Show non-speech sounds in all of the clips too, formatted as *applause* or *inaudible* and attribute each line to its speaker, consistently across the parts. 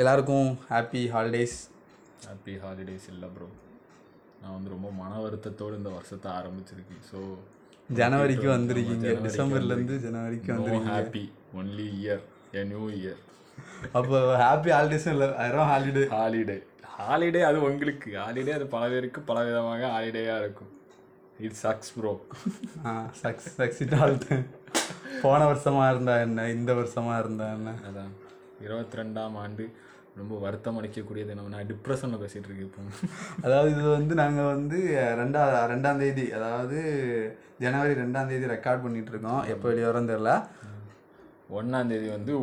Speaker 1: எல்லாருக்கும் happy holidays
Speaker 2: happy holidays இல்லை bro நான் வந்து ரொம்ப மன வருத்தத்தோடு இந்த வருஷத்தை ஆரம்பிச்சிருக்கேன். ஸோ
Speaker 1: ஜனவரிக்கு வந்திருக்கீங்க. டிசம்பர்லேருந்து ஜனவரிக்கு வந்திருக்கீங்க.
Speaker 2: Happy only year a new year
Speaker 1: அப்போ ஹாப்பி ஹாலிடேஸும் இல்லை ஆயிரம் ஹாலிடே
Speaker 2: ஹாலிடே ஹாலிடே அது உங்களுக்கு. ஹாலிடே அது பல பேருக்கு பல விதமாக ஹாலிடேயாக இருக்கும். It sucks bro
Speaker 1: ah sucks sucks it alt போன வருஷமா இருந்தா என்ன? இந்த வருஷமா இருந்தா என்ன?
Speaker 2: அதான். இருபத்தி ரெண்டாம் ஆண்டு ரொம்ப வருத்தம் அளிக்கக்கூடியது. நம்ம நான் டிப்ரெஷனில் பேசிகிட்டு இருக்கேன் இப்போ.
Speaker 1: அதாவது இது வந்து நாங்கள் வந்து ரெண்டா ரெண்டாம் தேதி அதாவது ஜனவரி ரெண்டாம் தேதி ரெக்கார்ட் பண்ணிட்டு இருக்கோம். எப்போ வெளியே வரோம் தெரில
Speaker 2: ஒன்றாம் தேதி வந்து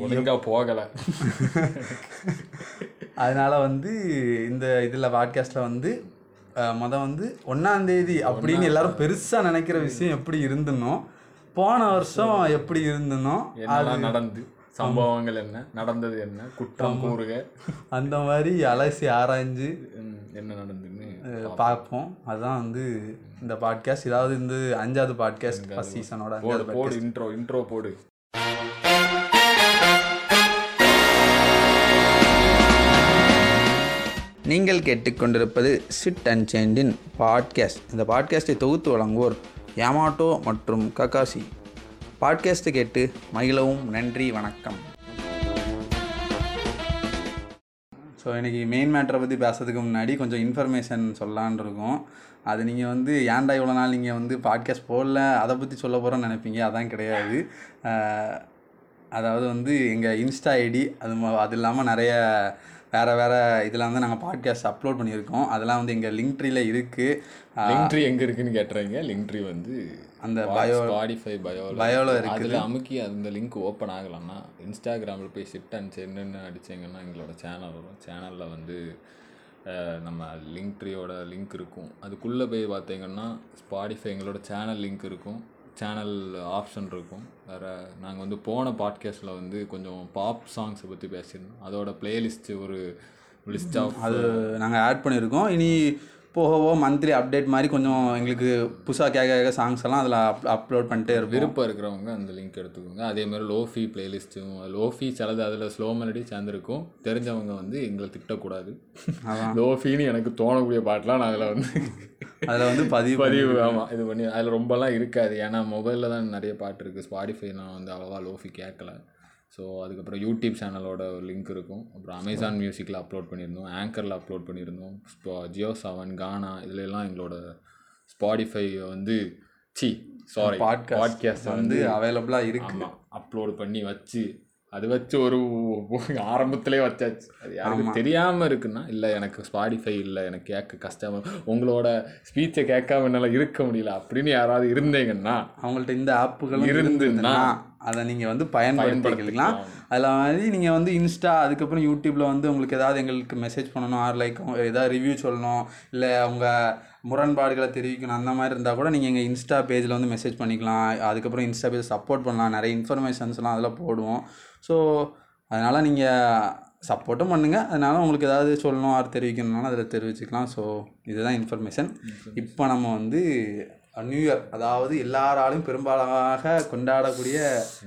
Speaker 2: ஒழுங்காக போகலை.
Speaker 1: அதனால வந்து இந்த இதில் பாட்காஸ்ட்டில் வந்து அஹ், மொத வந்து ஒன்றாம் தேதி அப்படின்னு எல்லாரும் பெருசாக நினைக்கிற விஷயம் எப்படி இருந்தனோ போன வருஷம் எப்படி இருந்தனோ
Speaker 2: என்னெல்லாம் நடந்து சம்பவங்கள் என்ன? நடந்தது என்ன? குற்றம் கூறுக.
Speaker 1: அந்த மாதிரி அலசி ஆராய்ஞ்சு
Speaker 2: என்ன நடந்துன்னு
Speaker 1: அஹ், பார்ப்போம். அதுதான் வந்து இந்த பாட்காஸ்ட் இதாவது இந்த அஞ்சாவது பாட்காஸ்ட் ஃபஸ்ட் சீசனோட
Speaker 2: போடு இன்ட்ரோ இன்ட்ரோ போடு.
Speaker 1: நீங்கள் கேட்டுக்கொண்டிருப்பது சிட் அண்ட் சேண்டின் பாட்காஸ்ட் இந்த பாட்காஸ்ட்டை தொகுத்து வழங்குவோர் யாமாட்டோ மற்றும் ககாசி பாட்காஸ்ட்டு கேட்டு மகிழவும். நன்றி வணக்கம். ஸோ இன்றைக்கி மெயின் மேட்டரை பற்றி பேசுறதுக்கு முன்னாடி கொஞ்சம் இன்ஃபர்மேஷன் சொல்லலான் இருக்கோம். அது நீங்கள் வந்து ஏன்டா இவ்வளோ நாள் நீங்கள் வந்து பாட்காஸ்ட் போடல? அதை பற்றி சொல்ல போகிறோன்னு நினைப்பீங்க. அதான் கிடையாது. அதாவது வந்து எங்கள் இன்ஸ்டா ஐடி அது ம- அது இல்லாமல் நிறைய வேறு வேறு இதெல்லாம் வந்து நாங்கள் பாட்காஸ்ட் அப்லோட் பண்ணியிருக்கோம். அதெல்லாம் வந்து எங்கள் லிங்க் ட்ரீல இருக்குது
Speaker 2: லிங்க் ட்ரீ எங்க இருக்குன்னு கேட்டுறீங்க. லிங்க் ட்ரீ வந்து
Speaker 1: அந்த
Speaker 2: பயோ ஸ்பாடிஃபை பயோ
Speaker 1: பயோல இருக்குது.
Speaker 2: அதில் அமுக்கி அந்த லிங்க் ஓப்பன் ஆகலைன்னா இன்ஸ்டாகிராமில் போய் சிட் அண்ட் சென்னு அடிச்சீங்கன்னா எங்களோட சேனல் வரும். சேனலில் வந்து நம்ம லிங்க் ட்ரீயோட லிங்க் இருக்கும். அதுக்குள்ளே போய் பார்த்தீங்கன்னா ஸ்பாடிஃபை எங்களோட சேனல் லிங்க் இருக்கும். சேனல் ஆப்ஷன் இருக்கும். வேறு நாங்கள் வந்து போன பாட்காஸ்ட்டில் வந்து கொஞ்சம் பாப் சாங்ஸை பற்றி பேசியிருந்தோம். அதோட பிளேலிஸ்ட்டு ஒரு லிஸ்ட் ஆஃப்
Speaker 1: அது நாங்கள் ஆட் பண்ணியிருக்கோம். இனி போகவோ மந்த்லி அப்டேட் மாதிரி கொஞ்சம் எங்களுக்கு புதுசாக கேட்க கேட்க சாங்ஸ் எல்லாம் அதில் அப் அப்லோட் பண்ணிட்டே இருப்போம்.
Speaker 2: விருப்பம் இருக்கிறவங்க அந்த லிங்க் எடுத்துக்கோங்க. அதே மாதிரி லோஃபி பிளேலிஸ்ட்டும் லோஃபி சிலது அதில் ஸ்லோ மெலடி சேர்ந்துருக்கும். தெரிஞ்சவங்க வந்து எங்களை திட்டக்கூடாது. லோஃபின்னு எனக்கு தோணக்கூடிய பாட்டெலாம் நான் அதில் வந்து
Speaker 1: அதில் வந்து பதிவு *laughs*
Speaker 2: பதிவு ஆமாம் இது பண்ணி அதில் ரொம்பலாம் இருக்காது. ஏன்னா மொபைலில் தான் நிறைய பாட்டு இருக்குது ஸ்பாடிஃபை நான் வந்து அவ்வளோவா லோஃபி கேட்கல. ஸோ அதுக்கப்புறம் யூடியூப் சேனலோட லிங்க் இருக்கும். அப்புறம் அமேசான் மியூசிக்கில் அப்லோட் பண்ணியிருந்தோம். ஆங்கரில் அப்லோட் பண்ணியிருந்தோம். ஸ்பா ஜியோ செவன் கானா இதுல எல்லாம் எங்களோட ஸ்பாடிஃபை வந்து சி சாரி
Speaker 1: பாட்காஸ்ட் வந்து அவைலபிளாக இருக்கு.
Speaker 2: அப்லோட் பண்ணி வச்சு அது வச்சு ஒரு ஆரம்பத்திலே வச்சாச்சு. அது யாருக்கு தெரியாமல் இருக்குன்னா இல்லை எனக்கு ஸ்பாடிஃபை இல்லை எனக்கு கேட்க கஷ்டமா உங்களோட ஸ்பீச்சை கேட்காம என்னால் இருக்க முடியல அப்படின்னு யாராவது இருந்தீங்கன்னா
Speaker 1: அவங்கள்ட்ட இந்த ஆப்புகளும்
Speaker 2: இருந்துன்னா
Speaker 1: இருந்துன்னா அதை நீங்கள் வந்து பயன்படுத்திக்கலாம். அதில் மாதிரி நீங்கள் வந்து இன்ஸ்டா அதுக்கப்புறம் யூடியூப்பில் வந்து உங்களுக்கு ஏதாவது எங்களுக்கு மெசேஜ் பண்ணணும் ஆர் லைக் ஏதாவது ரிவ்யூ சொல்லணும் இல்லை உங்கள் முரண்பாடுகளை தெரிவிக்கணும் அந்த மாதிரி இருந்தால் கூட நீங்கள் எங்கள் இன்ஸ்டா பேஜில் வந்து மெசேஜ் பண்ணிக்கலாம். அதுக்கப்புறம் இன்ஸ்டா பேஜ் சப்போர்ட் பண்ணலாம். நிறைய இன்ஃபர்மேஷன்ஸ்லாம் அதில் போடுவோம். ஸோ அதனால் நீங்கள் சப்போர்ட்டும் பண்ணுங்கள் அதனால் உங்களுக்கு ஏதாவது சொல்லணும் ஆர் தெரிவிக்கணும்னாலும் அதில் தெரிவிச்சுக்கலாம். ஸோ இதுதான் இன்ஃபர்மேஷன் இப்போ நம்ம வந்து நியூ இயர் அதாவது எல்லாராலும் பெரும்பாலாக கொண்டாடக்கூடிய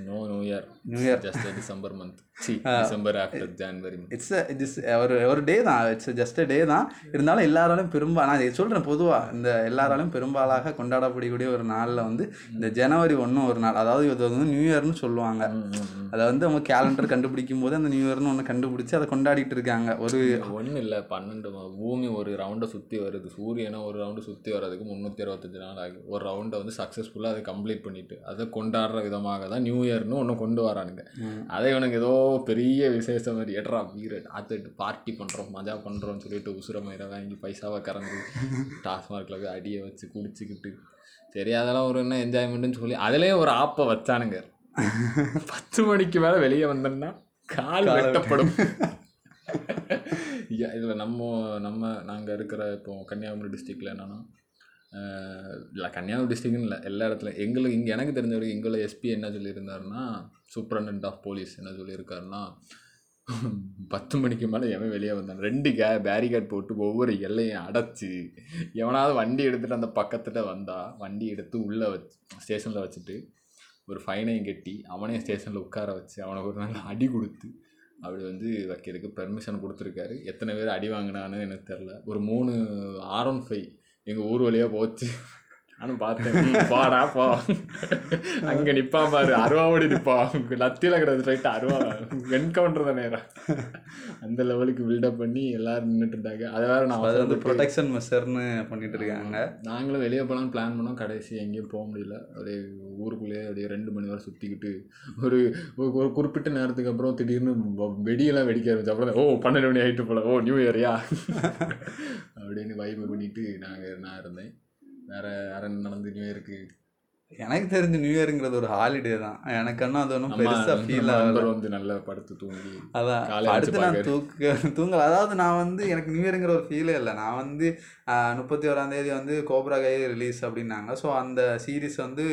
Speaker 2: new year
Speaker 1: new year
Speaker 2: just December month C December after January
Speaker 1: it's it's ஒரு ஒரு டே தான். இட்ஸ் ஜஸ்ட் டே தான். இருந்தாலும் எல்லாராலும் பெரும்பா நான் இதை சொல்கிறேன் பொதுவாக இந்த எல்லாராலும் பெரும்பாலாக கொண்டாடப்படக்கூடிய ஒரு நாளில் வந்து இந்த ஜனவரி ஒன்று ஒரு நாள். அதாவது இது வந்து நியூ இயர்னு சொல்லுவாங்க. அதை வந்து அவங்க கேலண்டர் கண்டுபிடிக்கும் போது அந்த நியூ இயர்னு ஒன்று கண்டுபிடிச்சி அதை கொண்டாடிட்டு இருக்காங்க. ஒரு
Speaker 2: ஒன்றும் இல்லை பன்னெண்டு பூமி ஒரு ரவுண்டை சுற்றி வருது. சூரியனை ஒரு ரவுண்டு சுற்றி வர்றதுக்கு முந்நூற்றி அறுபத்தஞ்சு நாள் ஆகுது ஒரு ரவுண்டை வந்து சக்ஸஸ்ஃபுல்லாக அதை கம்ப்ளீட் பண்ணிட்டு அதை கொண்டாடுற விதமாக தான் நியூ இயர்னு ஒன்று கொண்டு வரானுங்க அதை இவனுக்கு ஏதோ பெரிய விசேஷம் மாதிரி எட்ரா வீர ஆத்துட்டு பார்ட்டி பண்ணுறோம் மஜா பண்ணுறோம்னு சொல்லிட்டு உசுர மயிரை வாங்கி பைசாவை கறந்து *laughs* டாஸ்மார்க்கில் போய் அடியை வச்சு குடிச்சிக்கிட்டு சரி அதெல்லாம் ஒரு என்ன என்ஜாய்மெண்ட்டுன்னு சொல்லி அதுலேயே ஒரு ஆப்பை வச்சானுங்க. பத்து மணிக்கு மேலே வெளியே வந்தோம்னா கால் வெட்டப்படும். *laughs* இதில் நம்ம நம்ம நாங்கள் இருக்கிற இப்போ கன்னியாகுமரி டிஸ்ட்ரிக்டில் என்னென்னா இல்லை கன்னியாகுமரி டிஸ்ட்ரிக்ட்னு இல்லை எல்லா இடத்துல எங்களுக்கு இங்கே எனக்கு தெரிஞ்ச வரைக்கும் எங்களை எஸ்பி என்ன சொல்லியிருந்தாருன்னா சூப்பரண்ட் ஆஃப் போலீஸ் என்ன சொல்லியிருக்காருன்னா பத்து மணிக்கு மேலே எவன் வெளியே வந்தான்? ரெண்டு கே பேரிகேட் போட்டு ஒவ்வொரு எல்லையும் அடைச்சி எவனாவது வண்டி எடுத்துகிட்டு அந்த பக்கத்தில் வந்தால் வண்டி எடுத்து உள்ளே வச்சு ஸ்டேஷனில் வச்சுட்டு ஒரு ஃபைனையும் கட்டி அவனையும் ஸ்டேஷனில் உட்கார வச்சு அவனுக்கு ஒரு நல்ல அடி கொடுத்து அப்படி வந்து வைக்கிறதுக்கு பெர்மிஷன் கொடுத்துருக்காரு. எத்தனை பேர் அடி வாங்கினான்னு எனக்கு தெரில ஒரு மூணு ஆர் ஒன் ஃபைவ் எங்கள் ஊர் வழியாக போச்சு. நானும் பார்த்தேன். பாடா பா அங்கே நிற்பான் பாரு அருவாவோடி நிற்பான் லத்தியில் கிடது ரைட்டு அருவா. என்கவுண்டர் தான் நேரம் அந்த லெவலுக்கு பில்டப் பண்ணி எல்லாரும் நின்றுட்டு இருந்தாங்க. அதை வேற நான்
Speaker 1: அது வந்து ப்ரொடெக்ஷன் மெஷர்னு பண்ணிட்டு இருக்காங்க.
Speaker 2: நாங்களும் வெளியே போகலான்னு பிளான் பண்ணோம். கடைசி எங்கேயும் போக முடியல. அப்படியே ஊருக்குள்ளேயே அப்படியே ரெண்டு மணி வரை சுற்றிக்கிட்டு ஒரு ஒரு- குறிப்பிட்ட நேரத்துக்கு அப்புறம் திடீர்னு வெடியெல்லாம் வெடிக்க ஆரம்பிச்சு. அப்புறம் ஓ பன்னெண்டு மணி ஆகிட்டு போல. ஓ நியூ இயர்யா *laughs* அப்படின்னு வைப் பண்ணிட்டு நாங்கள் நான் இருந்தேன். வேற என்ன நடந்து நியூ இயருக்கு?
Speaker 1: எனக்கு தெரிஞ்ச நியூ இயருங்கிறது ஒரு ஹாலிடே தான். எனக்கு இன்னும் அது ஒன்றும் பெருசாக ஃபீல் ஆகல.
Speaker 2: வந்து நல்லா படுத்து தூங்கி
Speaker 1: அதான். அடுத்து நான் தூக்க தூங்கல. அதாவது நான் வந்து எனக்கு நியூ இயருங்கிற ஒரு ஃபீலே இல்லை. நான் வந்து முப்பத்தி ஓராம் தேதி வந்து கோப்ரா கை ரிலீஸ் அப்படின்னாங்க. ஸோ அந்த சீரிஸ் வந்து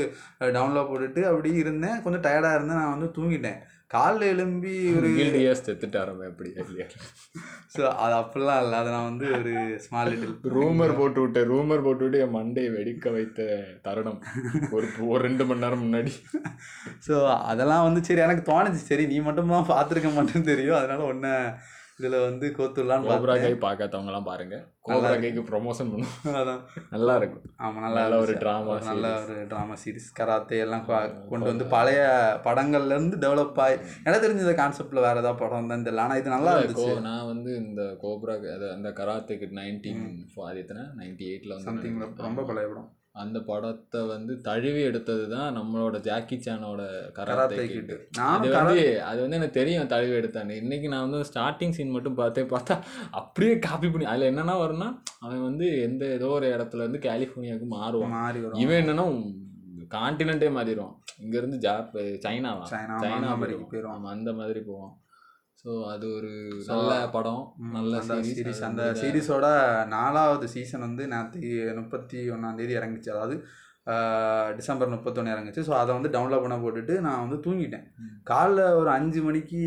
Speaker 1: டவுன்லோட் போட்டுட்டு அப்படி இருந்தேன். கொஞ்சம் டயர்டாக இருந்தேன் நான் வந்து தூங்கிட்டேன். காலைல எழும்பி ஒரு
Speaker 2: கில்டியர்ஸ் செத்துட்டாரம்ப எப்படி இல்லையா?
Speaker 1: ஸோ அது அப்படிலாம் இல்லை. அதை நான் வந்து ஒரு ஸ்மால் லிட்டில்
Speaker 2: ரூமர் போட்டு விட்ட ரூமர் போட்டு விட்டு என் மண்டையை வெடிக்க வைத்த தருணம். ஒரு ஒரு ரெண்டு மணி நேரம் முன்னாடி.
Speaker 1: ஸோ அதெல்லாம் வந்து சரி எனக்கு தோணுச்சு. சரி நீ மட்டும் தான் பார்த்துருக்க மாட்டேன்னு தெரியும். அதனால ஒன்று இதில் வந்து கோத்துடலான்னு
Speaker 2: கோப்ரா கை பார்க்காதவங்கலாம் பாருங்க. கோப்ரா கைக்கு ப்ரொமோஷன் பண்ணும்
Speaker 1: அதான்
Speaker 2: நல்லா இருக்கும்.
Speaker 1: ஆமாம் நல்லா
Speaker 2: நல்ல ஒரு
Speaker 1: ஒரு நல்ல ஒரு ட்ராமா சீரிஸ் கராத்தே எல்லாம் கொண்டு வந்து பழைய படங்கள்ல இருந்து டெவலப் ஆகி எனக்கு தெரிஞ்ச இந்த கான்செப்ட்ல வேற ஏதாவது படம் தான் தெரியல ஆனால் இது நல்லா இருந்துச்சு.
Speaker 2: நான் வந்து இந்த கோப்ரா அந்த கராத்தேக்கு நைன்டீன் அது எத்தனை? நைன்டி எயிட்ல வந்து
Speaker 1: சம்திங் ரொம்ப பழைய படம்.
Speaker 2: அந்த படத்தை வந்து தழுவி எடுத்தது தான் நம்மளோட ஜாக்கி சானோட
Speaker 1: கராத்தே
Speaker 2: கராத்தே
Speaker 1: கிட்
Speaker 2: கிட் அது வந்து அது வந்து எனக்கு தெரியும் தழுவி எடுத்தான்னு. இன்னைக்கு நான் வந்து ஸ்டார்டிங் சீன் மட்டும் பார்த்தேன் பார்த்தா அப்படியே காப்பி பண்ணி அதில் என்னென்னா வரும்னா அவன் வந்து எந்த ஏதோ ஒரு இடத்துல இருந்து கலிஃபோர்னியாவுக்கு மாறுவான்.
Speaker 1: மாறி
Speaker 2: இவன் என்னன்னா காண்டினென்ட்டே மாறிடுவான். இங்கேருந்து ஜாப் சைனாவா?
Speaker 1: சைனா
Speaker 2: சைனா
Speaker 1: அமெரிக்கா
Speaker 2: போயிடுவான்
Speaker 1: போயிடும்
Speaker 2: அந்த மாதிரி போவான். ஸோ அது ஒரு நல்ல படம் நல்ல சீரிஸ்
Speaker 1: அந்த சீரிஸோட நாலாவது சீசன் வந்து நேற்று முப்பத்தி ஒன்றாம் தேதி இறங்குச்சு. அதாவது டிசம்பர் முப்பத்தொன்று இறங்குச்சு. ஸோ அதை வந்து டவுன்லோட் பண்ண போட்டுட்டு நான் வந்து தூங்கிட்டேன். காலைல ஒரு அஞ்சு மணிக்கு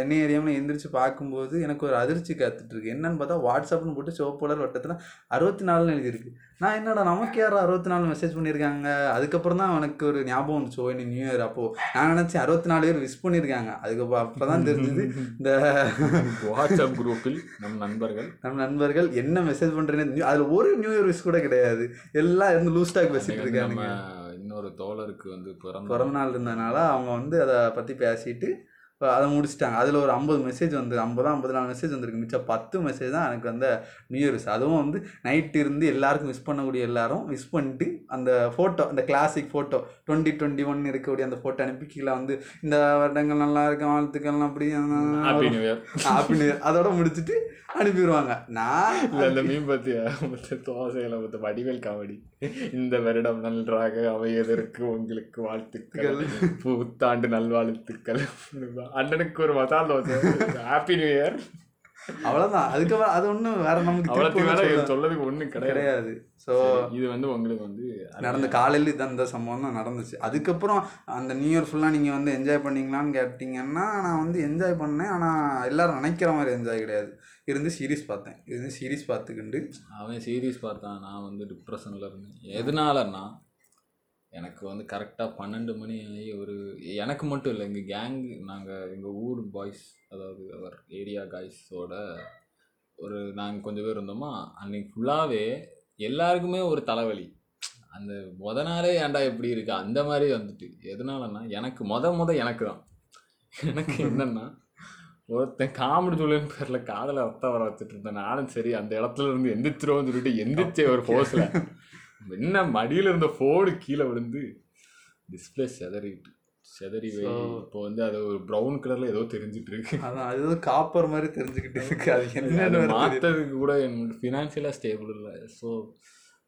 Speaker 1: என்ன ஏரியாமல் எந்திரிச்சு பார்க்கும்போது எனக்கு ஒரு அதிர்ச்சி காத்துட்டு இருக்கு என்னன்னு பார்த்தா வாட்ஸ்அப்னு போட்டு சிவப்புலர் வட்டத்தில் அறுபத்தி நாலுன்னு எழுதியிருக்கு. நான் என்னடா நமக்கு யாரும் அறுபத்தி நாலு மெசேஜ் பண்ணியிருக்காங்க. அதுக்கப்புறம் தான் எனக்கு ஒரு ஞாபகம் வந்துச்சு. ஓ நியூ இயர் அப்போது நான் நினச்சேன் அறுபத்தி நாலு பேர் விஷ் பண்ணியிருக்காங்க. அதுக்கப்புறம் அப்போ தான் *laughs* தெரிஞ்சுது இந்த
Speaker 2: வாட்ஸ்அப் குரூப்பில் நம் நண்பர்கள்.
Speaker 1: நம்ம நண்பர்கள் என்ன மெசேஜ் பண்ணுறேன்னு அதில் ஒரு நியூ இயர் விஷ் கூட கிடையாது. எல்லாம் இருந்து லூஸ் டாக்
Speaker 2: வந்து
Speaker 1: இருக்காங்க
Speaker 2: இன்னொரு தோழருக்கு வந்து பிறந்த
Speaker 1: பிறந்த நாள் இருந்ததுனால அவங்க வந்து அதை பற்றி பேசிட்டு இப்போ அதை முடிச்சிட்டாங்க அதில் ஒரு ஐம்பது மெசேஜ் வந்து ஐம்பது ஐம்பது நாலு மெசேஜ் வந்திருக்கு மிச்சம் பத்து மெசேஜ் தான் எனக்கு அந்த நியூ இயர்ஸ் அதுவும் வந்து நைட்டு இருந்து எல்லாருக்கும் மிஸ் பண்ணக்கூடிய எல்லாரும் மிஸ் பண்ணிட்டு அந்த ஃபோட்டோ அந்த classic photo twenty twenty one இருக்கக்கூடிய அந்த ஃபோட்டோ அனுப்பி கீழே வந்து இந்த வருடங்கள் நல்லா இருக்கும் வாழ்த்துக்கள் அப்படி அப்படின்னு அதோட முடிச்சுட்டு அனுப்பிடுவாங்க நான்
Speaker 2: இல்லை இந்த மீன் பத்தியா மொத்த தோசையில மொத்த வடிவேல் காமெடி இந்த வருடம் நன்றாக அமையதற்கு உங்களுக்கு வாழ்த்துக்கள் புத்தாண்டு நல்வாழ்த்துக்கள் அண்ணனுக்கு ஒரு மசால் தோசை. ஹாப்பி நியூ இயர்
Speaker 1: அவ்வளோதான் அதுக்கப்புறம் அது ஒன்றும் வேற நமக்கு சொல்ல-
Speaker 2: சொல்லதுக்கு ஒண்ணும் கிடையாது.
Speaker 1: ஸோ
Speaker 2: இது வந்து உங்களுக்கு வந்து
Speaker 1: நடந்த காலையில் இது அந்த சம்பவம் தான் நடந்துச்சு. அதுக்கப்புறம் அந்த நியூ இயர் ஃபுல்லாக நீங்கள் வந்து என்ஜாய் பண்ணீங்களான்னு கேட்டிங்கன்னா நான் வந்து என்ஜாய் பண்ணேன். ஆனால் எல்லாரும் நினைக்கிற மாதிரி என்ஜாய் கிடையாது. இருந்து சீரிஸ் பார்த்தேன். இருந்து சீரிஸ் பார்த்துக்கிண்டு
Speaker 2: அவன் சீரியஸ் பார்த்தான். நான் வந்து டிப்ரெஷனில் இருந்தேன். எதனாலன்னா எனக்கு வந்து கரெக்டாக பன்னெண்டு மணி ஆகி ஒரு எனக்கு மட்டும் இல்லை எங்கள் கேங் நாங்கள் எங்கள் ஊர் பாய்ஸ் அதாவது அவர் ஏரியா காய்ஸோட ஒரு நாங்கள் கொஞ்சம் பேர் இருந்தோமா அன்னைக்கு ஃபுல்லாகவே எல்லாருக்குமே ஒரு தலைவலி. அந்த முத நாளே ஏன்டா எப்படி இருக்கு? அந்த மாதிரி வந்துட்டு. எதனாலன்னா எனக்கு முத முத எனக்கு தான். எனக்கு என்னன்னா ஒருத்தன் காமெடி சொல்லுன்னு பேர்ல காதல ரத்தம் வர வச்சுட்டு இருந்தேன். நானும் சரி அந்த இடத்துல இருந்து எந்திரிச்சிருவோம்னு சொல்லிட்டு எந்திரிச்சே ஒரு போஸ்ல *laughs* என்ன மடியில இருந்த ஃபோனு கீழே விழுந்து டிஸ்பிளே செதறிட்டு. செதறி இப்போ வந்து அது ஒரு ப்ரௌன் கலர்ல ஏதோ தெரிஞ்சிட்டு இருக்கு.
Speaker 1: அதான் அது ஏதோ காப்பர் மாதிரி தெரிஞ்சுக்கிட்டு இருக்கு. அது என்னன்னு தெரியல.
Speaker 2: மாத்துறதுக்கு கூட ஃபினான்ஷியலாக ஸ்டேபிள் இல்லை. ஸோ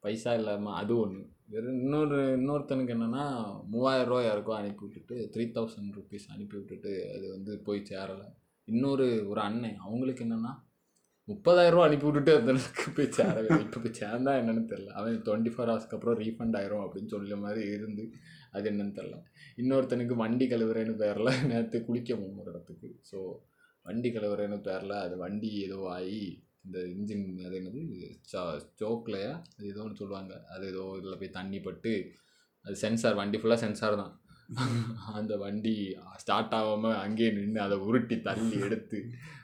Speaker 2: பைசா இல்லாமல் அது ஒன்று வெறும் இன்னொரு இன்னொருத்தனுக்கு என்னென்னா மூவாயிரம் ரூபா யாருக்கோ அனுப்பி விட்டுட்டு த்ரீ தௌசண்ட் ருபீஸ் அனுப்பி விட்டுட்டு அது வந்து போய் சேரலை. இன்னொரு ஒரு அண்ணன் அவங்களுக்கு என்னென்னா முப்பதாயிரம் ரூபா அனுப்பி விட்டுட்டு அந்த போய் சேரவே இப்போ போய் சேர்ந்தா என்னன்னு தெரில அவன் டுவெண்ட்டி ஃபோர் ஹவர்ஸ்க்கு அப்புறம் ரீஃபண்ட் ஆயிரும் அப்படின்னு சொல்ல மாதிரி இருந்து அது என்னன்னு தெரில இன்னொருத்தனுக்கு வண்டி கழுவுறேன்னு பேரில் நேற்று குளிக்க போகும் ஒரு இடத்துக்கு. ஸோ வண்டி கழுவுறேன்னு பேரில் அது வண்டி ஏதோ ஆகி இந்த இன்ஜின் அது என்னது? ஸ்டோக்லையா அது ஏதோ ஒன்று சொல்லுவாங்க. அது ஏதோ இதில் போய் தண்ணி பட்டு அது சென்சார் வண்டி ஃபுல்லாக சென்சார் தான். அந்த வண்டி ஸ்டார்ட் ஆகாமல் அங்கேயே நின்று அதை உருட்டி தள்ளி எடுத்து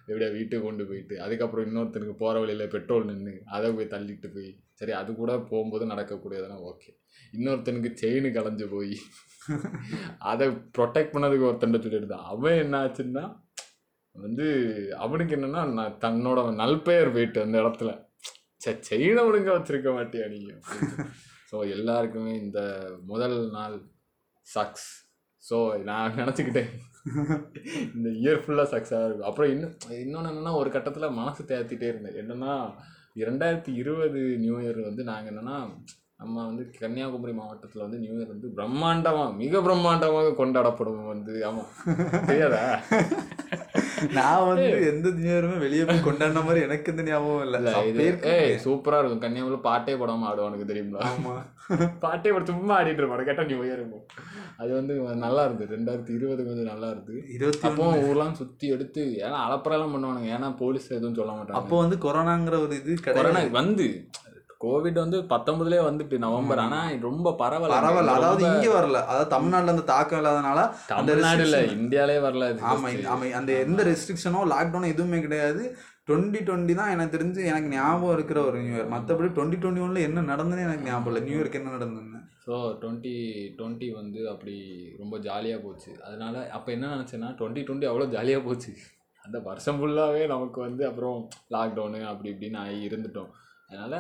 Speaker 2: எப்படியா வீட்டுக்கு கொண்டு போயிட்டு அதுக்கப்புறம் இன்னொருத்தனுக்கு போகிற வழியில் பெட்ரோல் நின்று அதை போய் தள்ளிட்டு போய் சரி அது கூட போகும்போது நடக்கக்கூடியதுனா ஓகே இன்னொருத்தனுக்கு செயின் கலைஞ்சு போய் அதை ப்ரொடெக்ட் பண்ணதுக்கு ஒருத்தன் சொல்லிட்டு அவன் என்ன ஆச்சுன்னா வந்து அவனுக்கு என்னென்னா நான் தன்னோட நல்பெயர் போயிட்டு அந்த இடத்துல. சே செயினை ஒழுங்க வச்சிருக்க மாட்டியா நீ? ஸோ எல்லாருக்குமே இந்த முதல் நாள் சக்ஸ் ஸோ நான் நினச்சிக்கிட்டேன். இந்த இயர் ஃபுல்லாக சக்ஸாக இருக்கும் அப்புறம் இன்னும் இன்னொன்று என்னென்னா ஒரு கட்டத்தில் மனசு தேர்த்திட்டே இருந்தேன். என்னென்னா இரண்டாயிரத்தி இருபது நியூ இயர் வந்து நாங்கள் என்னென்னா நம்ம வந்து கன்னியாகுமரி மாவட்டத்தில் வந்து நியூ இயர் வந்து பிரம்மாண்டமாக மிக பிரம்மாண்டமாக கொண்டாடப்படும் வந்து. ஆமாம் தெரியாதா? *laughs*
Speaker 1: நான் வந்து எந்த நியூ இயருமே வெளியே போய் கொண்டாடின மாதிரி எனக்கு எந்த ஞாபகம் இல்லை.
Speaker 2: சூப்பரா இருக்கும். கன்னியாகுமரியில் பாட்டே போடாம ஆடுவானுக்கு தெரியுங்களா
Speaker 1: ஆமா. *laughs*
Speaker 2: பாட்டே போட சும்மா ஆடிட்டு இருப்பாங்க கேட்டா நியூ இயர் இருக்கும் அது வந்து நல்லா இருந்தது. ரெண்டாயிரத்தி இருபது கொஞ்சம் நல்லா இருக்கு
Speaker 1: இருபத்தி
Speaker 2: அப்போ ஊர்லாம் சுத்தி எடுத்து ஏன்னா அலப்பறையெல்லாம் பண்ணுவானுங்க. ஏன்னா போலீஸ் எதுவும் சொல்ல மாட்டாங்க
Speaker 1: அப்போ வந்து கொரோனாங்கிற ஒரு இது
Speaker 2: கொரோனா வந்து கோவிட் வந்து பத்தொன்பதுலயே வந்துட்டு நவம்பர். ஆனா ரொம்ப பரவல.
Speaker 1: பரவாயில்ல அதாவது இங்க வரல. அதாவது தமிழ்நாட்டுல அந்த தாக்கம் இல்லாதனால அந்த
Speaker 2: தமிழ்நாடு இல்ல இந்தியாலே வரல
Speaker 1: ஆமா ஆமா அந்த எந்த ரெஸ்ட்ரிக்ஷனோ லாக்டவுனோ எதுவுமே கிடையாது. டுவெண்ட்டி டுவெண்ட்டி தான் எனக்கு தெரிஞ்சு எனக்கு ஞாபகம் இருக்கிற ஒரு நியூ இயர் மற்றபடி டுவெண்ட்டி டுவெண்ட்டி ஒன்ல என்ன நடந்ததுன்னு எனக்கு ஞாபகம் இல்லை. நியூ இயர்க்கு என்ன நடந்ததுன்னு.
Speaker 2: ஸோ டுவெண்ட்டி டுவெண்ட்டி வந்து அப்படி ரொம்ப ஜாலியாக போச்சு. அதனால அப்போ என்ன நினச்சேன்னா டுவெண்ட்டி டுவெண்ட்டி அவ்வளோ ஜாலியாக போச்சு. அந்த வருஷம் ஃபுல்லாகவே நமக்கு வந்து அப்புறம் லாக்டவுனு அப்படி இப்படின்னு ஆகி இருந்துட்டோம். அதனால்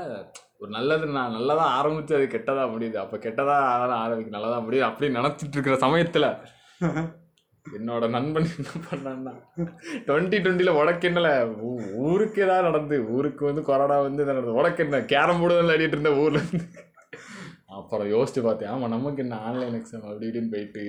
Speaker 2: ஒரு நல்லது நான் நல்லதாக ஆரம்பித்து அது கெட்டதாக முடியுது. அப்போ கெட்டதாக ஆரம்பிக்க நல்லதாக முடியுது அப்படின்னு நினச்சிட்டு இருக்கிற சமயத்தில் என்னோட நண்பன் என்ன பண்ணான்னா டுவெண்ட்டி டுவெண்ட்டியில் உனக்கு என்னல ஊ- ஊருக்கு ஏதாவது நடந்து ஊருக்கு வந்து கொரோனா வந்து இதான் நடந்தது உடக்கெண்ண என்ன கேரம் போர்டு விளையாடிட்டு இருந்த ஊர்ல இருந்து? அப்புறம் யோசிச்சு பார்த்தேன் ஆமாம் நமக்கு என்ன ஆன்லைன் எக்ஸாம் அப்படி இப்படின்னு போயிட்டு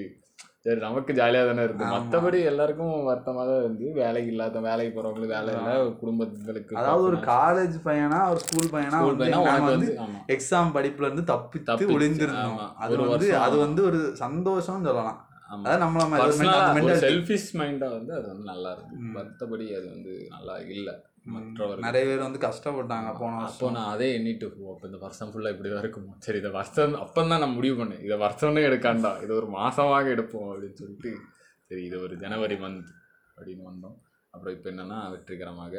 Speaker 2: சரி நமக்கு ஜாலியாக தானே இருக்கு.
Speaker 1: ஆமா.
Speaker 2: மற்றபடி எல்லாருக்கும் வருத்தமாக தான் இருந்து வேலைக்கு இல்லாத வேலைக்கு போகிறவங்களுக்கு வேலை இல்லை குடும்பங்களுக்கு
Speaker 1: அதாவது ஒரு காலேஜ் பையனா ஒரு ஸ்கூல் பையனா
Speaker 2: ஸ்கூல்
Speaker 1: வந்து
Speaker 2: பையனா
Speaker 1: வந்து எக்ஸாம் படிப்புல இருந்து தப்பித்து
Speaker 2: தப்பிச்சு,
Speaker 1: ஒளிந்திருந்தோம். அது வந்து அது வந்து ஒரு சந்தோஷம் சொல்லலாம். அதாவது நம்மள.
Speaker 2: செல்ஃபிஷ் மைண்டாக வந்து அது வந்து நல்லா இருக்கு. மற்றபடி அது வந்து நல்லா இல்லை.
Speaker 1: ம்.
Speaker 2: மற்றவர்கள்.
Speaker 1: நிறைய பேர் வந்து கஷ்டப்பட்டாங்க போன
Speaker 2: அப்போ நான் அதே எண்ணிட்டு அப்போ இந்த வருஷம் ஃபுல்லாக இப்படி தான் இருக்குமோ? சரி இதை வருஷம் அப்போ தான் நான் முடிவு பண்ணேன். இதை வருஷம்னே எடுக்காண்டா. இது ஒரு மாசமாக எடுப்போம் அப்படின்னு சொல்லிட்டு சரி இது ஒரு ஜனவரி மந்த் அப்படின்னு வந்தோம். அப்புறம் இப்போ என்னன்னா வெற்றிகரமாக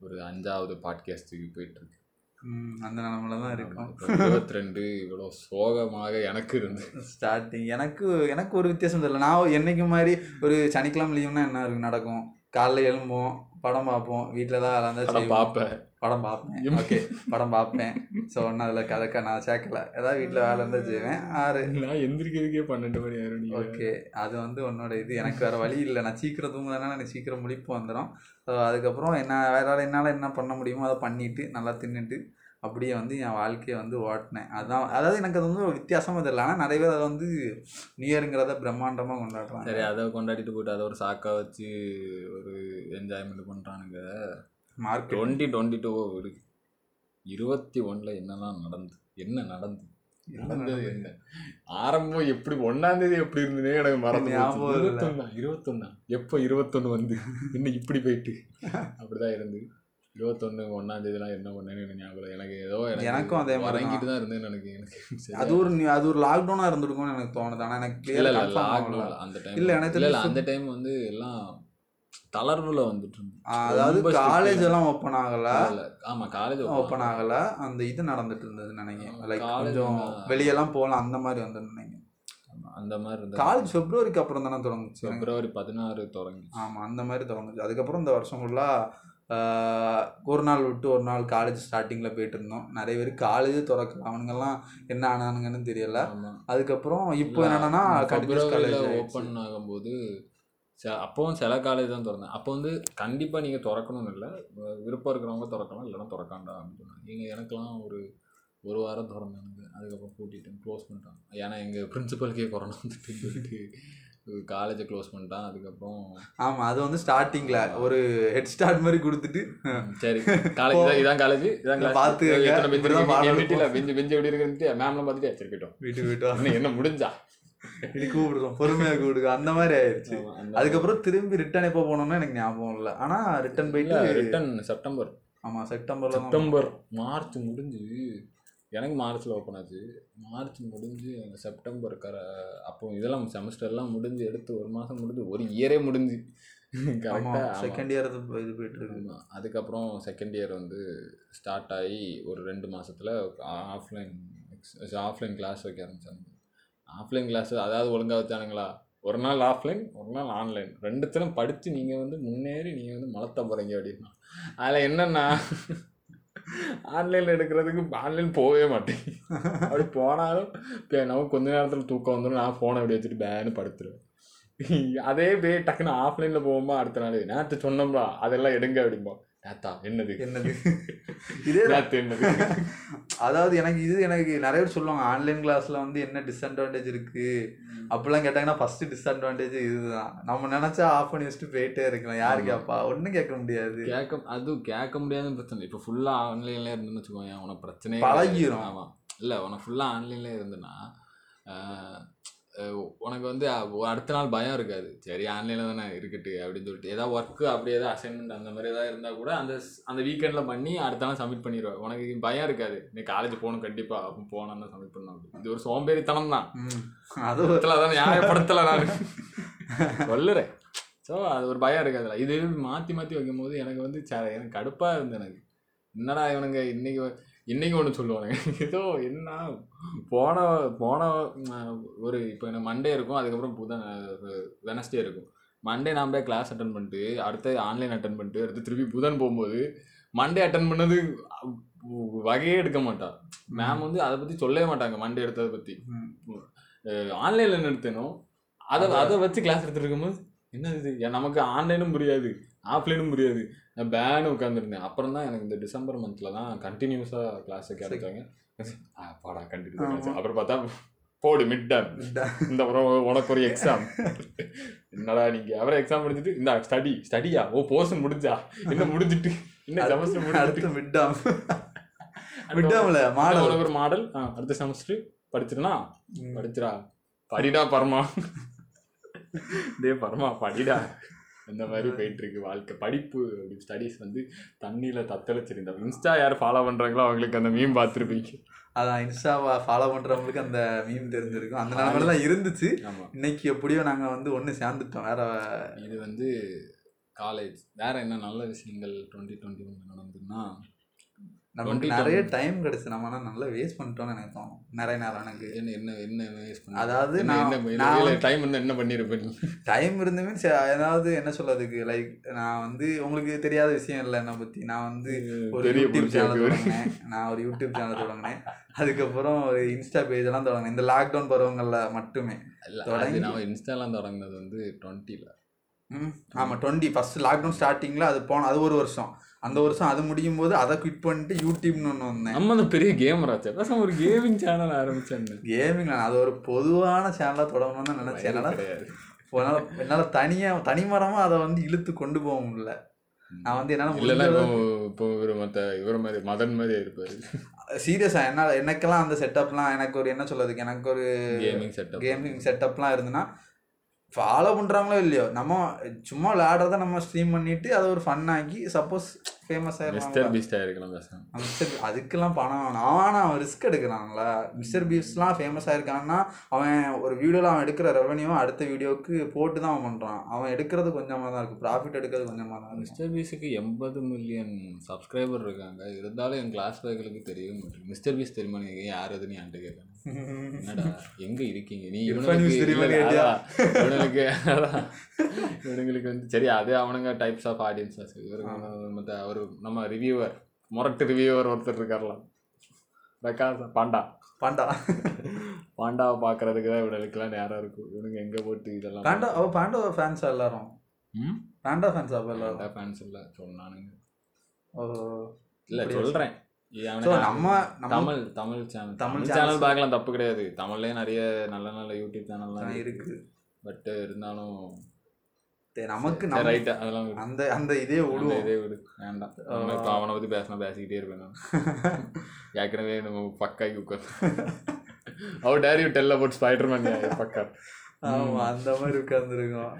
Speaker 2: ஒரு அஞ்சாவது பாட்காஸ்ட்டுக்கு போயிட்டு இருக்கு
Speaker 1: ம், அந்த நிலமையில தான் இருக்கும்.
Speaker 2: இருபத்தி ரெண்டு இவ்வளோ சோகமாக எனக்கு இருந்து.
Speaker 1: ஸ்டார்டிங் எனக்கு எனக்கு ஒரு வித்தியாசம் தெரியல. நான் என்னைக்கு மாதிரி ஒரு சனிக்கிழமை லீவுனா என்ன இருக்கு நடக்கும்? காலைல எழும்போம் படம் பார்ப்போம். வீட்டில் தான் அதெல்லாம் தான்.
Speaker 2: பார்ப்பேன்.
Speaker 1: படம் பார்ப்பேன். ஓகே படம் பார்ப்பேன். ஸோ ஒன்றும் அதில் கதைக்க நான் சேர்க்கல. ஏதாவது வீட்டில் வேலை இருந்தால் செய்வேன். ஆறு.
Speaker 2: நான் எந்திரிக்கிறதுக்கே பன்னெண்டு மணி ஆயிரும்
Speaker 1: ஓகே அது வந்து உன்னோட இது. எனக்கு வேறு வழி இல்லை. நான் சீக்கிரம் தூங்குறதுனால எனக்கு சீக்கிரம் முழிப்பு வந்துடும் ஸோ அதுக்கப்புறம் என்ன வேற என்னால் என்ன பண்ண முடியுமோ அதை பண்ணிட்டு நல்லா தின்னுட்டு அப்படியே வந்து என் வாழ்க்கையை வந்து ஓட்டினேன். அதான் அதாவது எனக்கு அது வந்து ஒரு வித்தியாசமாக தெரியல. ஆனால் நிறைய பேர் அதை வந்து நியூ இயருங்கிறத பிரம்மாண்டமாக கொண்டாடுறாங்க.
Speaker 2: சரி அதை கொண்டாடிட்டு போயிட்டு அதை ஒரு சாக்கா வச்சு ஒரு என்ஜாய்மெண்ட் பண்ணுறானுங்க
Speaker 1: மார்க்கெட்
Speaker 2: டுவெண்ட்டி டுவெண்ட்டி டூ இருக்கு. இருபத்தி ஒன்றில் என்னெல்லாம் நடந்து என்ன நடந்து நடந்தது என்ன? ஆரம்பம் எப்படி ஒன்னாம் தேதி எப்படி இருந்ததுனே எனக்கு மறந்து. இருபத்தொன்னா இருபத்தொன்னா எப்போ இருபத்தொன்று வந்து? *laughs* என்ன இப்படி போயிட்டு. அப்படிதான் இருந்து இருபத்தொன்று ஒன்னாம் தேதிலாம் என்ன பண்ணேன்னு ஞாபகம். எனக்கு ஏதோ
Speaker 1: எனக்கும் அதே மாதிரி தான்.
Speaker 2: வரங்கிட்டு தான் இருந்தேன் எனக்கு எனக்கு
Speaker 1: அது ஒரு அது ஒரு லாக்டவுனாக இருந்திருக்கும்னு எனக்கு தோணுது. ஆனால் எனக்கு
Speaker 2: இல்ல லாக்டவுன். அந்த டைம்
Speaker 1: இல்ல, எனக்கு தெரிஞ்சு
Speaker 2: அந்த டைம் வந்து எல்லாம் தளர்வுல வந்துட்டு
Speaker 1: அதாவது காலேஜ் எல்லாம் ஓப்பன் ஆகல.
Speaker 2: ஆமா காலேஜ்
Speaker 1: ஓப்பன் ஆகல. அந்த இது நடந்துட்டு இருந்தது நினைக்கிறேன். லைக் கொஞ்சம் வெளியெல்லாம் போகலாம் அந்த மாதிரி வந்து நினைக்கிறேன்.
Speaker 2: அந்த மாதிரி இருந்தது.
Speaker 1: காலேஜ் பிப்ரவரிக்கு அப்புறம் தானே தொடங்குச்சு?
Speaker 2: பிப்ரவரி பதினாறு தொடங்கி
Speaker 1: ஆமா அந்த மாதிரி தொடங்குச்சு. அதுக்கப்புறம் இந்த வருஷம் ஃபுல்லாக ஒரு நாள் விட்டு ஒரு நாள் காலேஜ் ஸ்டார்டிங்கில் போயிட்டு இருந்தோம் நிறைய பேர் காலேஜ் திறக்கல. அவனுங்கெல்லாம் என்ன ஆனானுங்கன்னு தெரியல. அதுக்கப்புறம் இப்போ என்னன்னா
Speaker 2: ஓப்பன் ஆகும்போது ச- அப்பவும் சில காலேஜ் தான் திறந்தேன். அப்போ வந்து கண்டிப்பா நீங்க திறக்கணும்னு இல்லை. விருப்பம் இருக்கிறவங்க திறக்கலாம் இல்லைன்னா திறக்காண்டா அப்படின்னு சொன்னாங்க. நீங்க எனக்கெல்லாம் ஒரு ஒரு வாரம் திறந்தானுங்க அதுக்கப்புறம் பூட்டிட்டேன் க்ளோஸ் பண்ணிட்டாங்க. ஏன்னா எங்கள் பிரின்சிபலுக்கே கொரோனா வந்துட்டு சொல்லிட்டு காலேஜை க்ளோஸ் பண்ணிட்டான் அதுக்கப்புறம்
Speaker 1: ஆமா அது வந்து ஸ்டார்டிங்ல ஒரு ஹெட் ஸ்டார்ட் மாதிரி கொடுத்துட்டு
Speaker 2: சரி. காலேஜ் இதான் காலேஜ் இதான் என் வீட்டுல பெஞ்சு பெஞ்சு எப்படி இருக்குன்ட்டு மேம்லாம் பார்த்துட்டு சரி போயிட்டோம்
Speaker 1: வீட்டுக்கு போயிட்டு வா.
Speaker 2: இன்னும் என்ன முடிஞ்சா?
Speaker 1: இது கூப்பிடுறோம். பொறுமையா கூப்பிடுங்க. அந்த மாதிரி ஆயிடுச்சு அதுக்கப்புறம் திரும்பி ரிட்டர்ன் எப்போ போனோம்னு எனக்கு ஞாபகம் இல்லை. ஆனா ரிட்டர்ன் போயிட்டு
Speaker 2: ரிட்டன் செப்டம்பர்
Speaker 1: ஆமா செப்டம்பர்ல தான்
Speaker 2: செப்டம்பர் மார்ச் முடிஞ்சு எனக்கு மார்ச்சில் ஓப்பன் ஆச்சு. மார்ச் முடிஞ்சு செப்டம்பர் கர அப்போ இதெல்லாம் செமஸ்டர்லாம் முடிஞ்சு எடுத்து ஒரு மாதம் முடிஞ்சு ஒரு இயரே முடிஞ்சு. கரெக்டாக
Speaker 1: செகண்ட் இயர் இது போயிட்டு இருக்கு.
Speaker 2: ஆமாம் அதுக்கப்புறம் செகண்ட் இயர் வந்து ஸ்டார்ட் ஆகி ஒரு ரெண்டு மாசத்துல ஆஃப்லைன் ஆஃப்லைன் கிளாஸ் வைக்க ஆரம்பிச்சாங்க. ஆஃப்லைன் கிளாஸ் அதாவது ஒழுங்கா வச்சானுங்களா? ஒரு நாள் ஆஃப்லைன் ஒரு நாள் ஆன்லைன் ரெண்டுத்திலும் படித்து நீங்கள் வந்து முன்னேறி நீங்கள் வந்து மலத்த போகிறீங்க அப்படின்னா. அதில் என்னென்னா ஆன்லைனில் எடுக்கிறதுக்கு ஆன்லைன் போகவே மாட்டேன். அப்படி போனாலும் இப்போ நமக்கு கொஞ்ச நேரத்தில் தூக்கம் வந்துடும் நான் ஃபோனை அப்படி வச்சுட்டு பேன்னு படுத்துருவேன். அதே பே டக்குன்னு ஆஃப்லைனில் போகும்போது அடுத்த நாள் நேற்று சொன்னோம்ல அதெல்லாம் எடுங்க அப்படிம்போம் நேத்தா என்னது?
Speaker 1: என்னது? இதே.
Speaker 2: நேத்து என்னது?
Speaker 1: அதாவது எனக்கு இது எனக்கு நிறைய பேர் சொல்லுவாங்க ஆன்லைன் கிளாஸ்ல வந்து என்ன டிஸ்அட்வான்டேஜ் இருக்கு? அப்படிலாம் கேட்டாங்கன்னா ஃபர்ஸ்ட் டிஸ்அட்வான்டேஜ் இதுதான். நம்ம நினைச்சா ஆஃப் பண்ணி வச்சுட்டு போயிட்டே இருக்கலாம். யாரு. கேப்பா? ஒன்றும் கேட்க முடியாது.
Speaker 2: கேட்க அது கேட்க முடியாத பிரச்சனை. இப்போ ஃபுல்லாக ஆன்லைன்ல இருந்துன்னு வச்சுக்கோங்க உனக்கு பிரச்சனையே
Speaker 1: பழகிரும்.
Speaker 2: ஆமாம் இல்லை உனக்கு ஃபுல்லாக ஆன்லைன்ல இருந்துன்னா உனக்கு வந்து அடுத்த நாள் பயம் இருக்காது. சரி ஆன்லைனில் தானே இருக்கட்டு அப்படின்னு சொல்லிட்டு. ஏதாவது ஒர்க்கு அப்படி ஏதாவது அசைன்மெண்ட் அந்த மாதிரி ஏதாவது இருந்தால் கூட அந்த அந்த வீக்கெண்டில் பண்ணி அடுத்த நாள் சப்மிட் பண்ணிடுவேன் உனக்கு பயம் இருக்காது. நீ காலேஜ் போகணும் கண்டிப்பாக அப்போ போனோம்னா சப்மிட் பண்ணணும் இது ஒரு சோம்பேறித்தனம் தான்.
Speaker 1: அது
Speaker 2: படத்துல அதான் நியாயப்படுத்தல நான். *laughs* சொல்லுறேன். ஸோ அது ஒரு பயம் இருக்காதுல இது மாற்றி மாற்றி வைக்கும்போது எனக்கு வந்து ச எனக்கு கடுப்பாக இருந்தது எனக்கு. என்னடா இவனுங்க இன்னைக்கு இன்னைக்கு ஒன்று சொல்லுவானுங்க. ஏதோ என்ன போன போன ஒரு இப்போ எனக்கு மண்டே இருக்கும் அதுக்கப்புறம் புதன் வெனஸ்டே இருக்கும். மண்டே நான் போய் கிளாஸ் அட்டன் பண்ணிட்டு அடுத்து ஆன்லைன் அட்டன் பண்ணிட்டு அடுத்து திருப்பி புதன் போகும்போது மண்டே அட்டன் பண்ணது வகையே எடுக்க மாட்டா மேம் வந்து அதை பற்றி சொல்லவே மாட்டாங்க மண்டே எடுத்ததை பற்றி. ஆன்லைனில் என்ன எடுத்தேனோ அதை அதை வச்சு கிளாஸ் எடுத்துட்டு இருக்கும்போது என்ன இது? ஏன் நமக்கு ஆன்லைனும் புரியாது. ஆஃப்லைனும் புரியாது. நான் பேனு உட்காந்துருந்தேன் அப்புறம் தான் எனக்கு இந்த டிசம்பர் மந்தில் தான் கண்டினியூஸாக கிளாஸ் வைக்க ஆரம்பிச்சாங்க ஆ, பாடா கண்டினியூ. அப்புறம் பார்த்தா போடு மிட் டேம் இந்த அப்புறம் உனக்கு ஒரு எக்ஸாம் என்னடா நீங்க? அவரை எக்ஸாம் முடிஞ்சிட்டு இந்த ஸ்டடி ஸ்டடியா ஓ போர்ஷன் முடிஞ்சா? என்ன முடிஞ்சிட்டு என்ன செமஸ்டர் முடிஞ்சிட்டு.
Speaker 1: அடுத்து மிட்டாம் மிட்டாம்ல
Speaker 2: அடுத்த
Speaker 1: மாடல்
Speaker 2: ஒரு மாடல் அடுத்த செமஸ்டர் படிச்சிருனா? படிச்சிரா? படிடா பரமா. *laughs* டேய் பரமா படிடா. இந்த மாதிரி போயிட்டு இருக்கு வாழ்க்கை படிப்பு அப்படி ஸ்டடீஸ் வந்து தண்ணியில தத்தளிச்சிருந்தா இன்ஸ்டா யார் ஃபாலோ பண்றாங்களோ அவங்களுக்கு அந்த மீன் பார்த்துருப்பீங்க.
Speaker 1: அதான் இன்ஸ்டாவை ஃபாலோ பண்றவங்களுக்கு அந்த மீம் தெரிஞ்சிருக்கும். அந்த நிலமையில தான் இருந்துச்சு. இன்னைக்கு எப்படியோ நாங்க வந்து ஒண்ணு சேர்ந்துட்டோம். வேற
Speaker 2: இது வந்து காலேஜ் வேற என்ன நல்ல விஷயங்கள் டுவெண்ட்டி டுவெண்ட்டி ஒன் நடந்ததுன்னா
Speaker 1: நமக்கு
Speaker 2: 20
Speaker 1: நிறைய டைம் கிடைச்சு. நம்ம ஆனா நல்லா வேஸ்ட் பண்ணிட்டோம்னு எனக்கு தோணும். நிறைய நேரம் எனக்கு.
Speaker 2: என்ன என்ன என்ன waste பண்ண?
Speaker 1: அதாவது நான்-
Speaker 2: டைம் இருந்தா என்ன பண்ணிருப்ப நீ
Speaker 1: டைம் இருந்து மீன்ஸ் ஏதாவது என்ன சொல்றதுக்கு? லைக் நான் வந்து உங்களுக்கு தெரியாத விஷயம் இல்லை என்னை பத்தி. நான் வந்து ஒரு யூடியூப் சேனல். தொடங்கினேன். நான் ஒரு யூடியூப் சேனல் தொடங்கினேன். அதுக்கப்புறம் ஒரு இன்ஸ்டா பேஜ் எல்லாம் தொடங்கினேன். இந்த லாக்டவுன் பருவங்கள்ல மட்டுமே. தொடங்கி-
Speaker 2: நான் இன்ஸ்டாலாம் தொடங்கினது வந்து டுவெண்ட்டில
Speaker 1: ம் ஆமா. டுவெண்ட்டி ஃபர்ஸ்ட் லாக்டவுன் ஸ்டார்டிங்ல அது போன அது ஒரு வருஷம். அந்த வருஷம் அது முடியும் போது அதை குவிட் பண்ணிட்டு யூடியூப்னு ஒன்று வந்தேன்.
Speaker 2: நம்ம அந்த பெரிய கேமராச்சு பேசாம ஒரு கேமிங் சேனல் ஆரம்பிச்சேன்
Speaker 1: கேமிங் அது ஒரு பொதுவான சேனலாக தொடங்கணும்னு தான் நினைச்சேன். என்னால் என்னால் தனியாக தனிமரமாக அதை வந்து இழுத்து கொண்டு போக முடியல. நான் வந்து என்னால்
Speaker 2: இல்லைன்னா இப்போ இவர் மத்த இவர் மாதிரி மதன் மாதிரி இருப்பாரு
Speaker 1: சீரியஸாக என்னால் எனக்கெல்லாம் அந்த செட்டப்லாம் எனக்கு ஒரு என்ன சொல்றதுக்கு எனக்கு ஒரு
Speaker 2: கேமிங் செட்டப்
Speaker 1: கேமிங் செட்டப்லாம் இருந்துன்னா ஃபாலோ பண்ணுறாங்களோ இல்லையோ நம்ம சும்மா விளையாடுறத நம்ம ஸ்ட்ரீம் பண்ணிட்டு அதை ஒரு ஃபன் ஆக்கி சப்போஸ் ஃபேமஸ்
Speaker 2: மிஸ்டர் பீஸ்டா இருக்கலாம்
Speaker 1: மிஸ்டர் அதுக்கெல்லாம் பணம் வேணும். ஆனால் அவன் ரிஸ்க் எடுக்கிறான்ல. மிஸ்டர் பீஸ்லாம் ஃபேமஸ் ஆயிருக்கான்னா அவன் ஒரு வீடியோவில் அவன் எடுக்கிற ரெவன்யூ அடுத்த வீடியோவுக்கு போட்டு தான் அவன் பண்ணுறான் அவன் எடுக்கிறது கொஞ்சமாக தான் இருக்கும் ப்ராஃபிட் எடுக்கிறது கொஞ்சமாக தான்
Speaker 2: மிஸ்டர் பீஸுக்கு எண்பது மில்லியன் சப்ஸ்கிரைபர் இருக்காங்க. இருந்தாலும் என் கிளாஸ் பேக்களுக்கு தெரிய மாட்டேங்குது மிஸ்டர் பீஸ் தெரியுமா நீங்க யார் அதுன்னு என்கிட்ட கேட்கணும் என்னடா எங்க இருக்கீங்க? நீ இவனுக்கு இவனுங்களுக்கு வந்து சரி அதே அவனுங்க டைப்ஸ் ஆஃப் ஆடியன்ஸஸ் இவருக்கு மற்ற அவர் நம்ம ரிவ்யூவர் முரட்டு ரிவ்யூவர் ஒருத்தர் இருக்கார்லாம் பாண்டா.
Speaker 1: பாண்டா.
Speaker 2: பாண்டாவை பார்க்கறதுக்கு தான் இவனுக்குலாம் நேரம் இருக்கும் இவனுங்க எங்க போட்டு இதெல்லாம்
Speaker 1: பாண்டா அவ பாண்டா ஃபேன்ஸா எல்லாரும்? பாண்டா ஃபேன்ஸா எல்லாரும்?
Speaker 2: ஃபேன்ஸ் இல்லை சொன்னானுங்க.
Speaker 1: ஓ
Speaker 2: இல்ல
Speaker 1: அப்படியா? நம்ம
Speaker 2: தமிழ் தமிழ் சேனல்
Speaker 1: தமிழ்.
Speaker 2: சேனல் பார்க்கலாம் தப்பு கிடையாது. தமிழ்லயே நிறைய நல்ல நல்ல யூடியூப் சேனல்லாம்
Speaker 1: இருக்கு.
Speaker 2: பட் இருந்தாலும்
Speaker 1: நமக்கு
Speaker 2: சரி,
Speaker 1: நம்ம
Speaker 2: ரைட் அதெல்லாம்.
Speaker 1: அந்த அந்த இதே விடுவோம்
Speaker 2: இதே விடு. வேண்டாம். அவனை பத்தி பேசினா பேசிக்கிட்டே இருப்பேன் நான். *laughs* ஏற்கனவே நம்ம பக்காக்கி உட்காந்து how dare you tell about Spiderman பக்கா
Speaker 1: ஆமா அந்த மாதிரி உட்கார்ந்துருக்கோம்.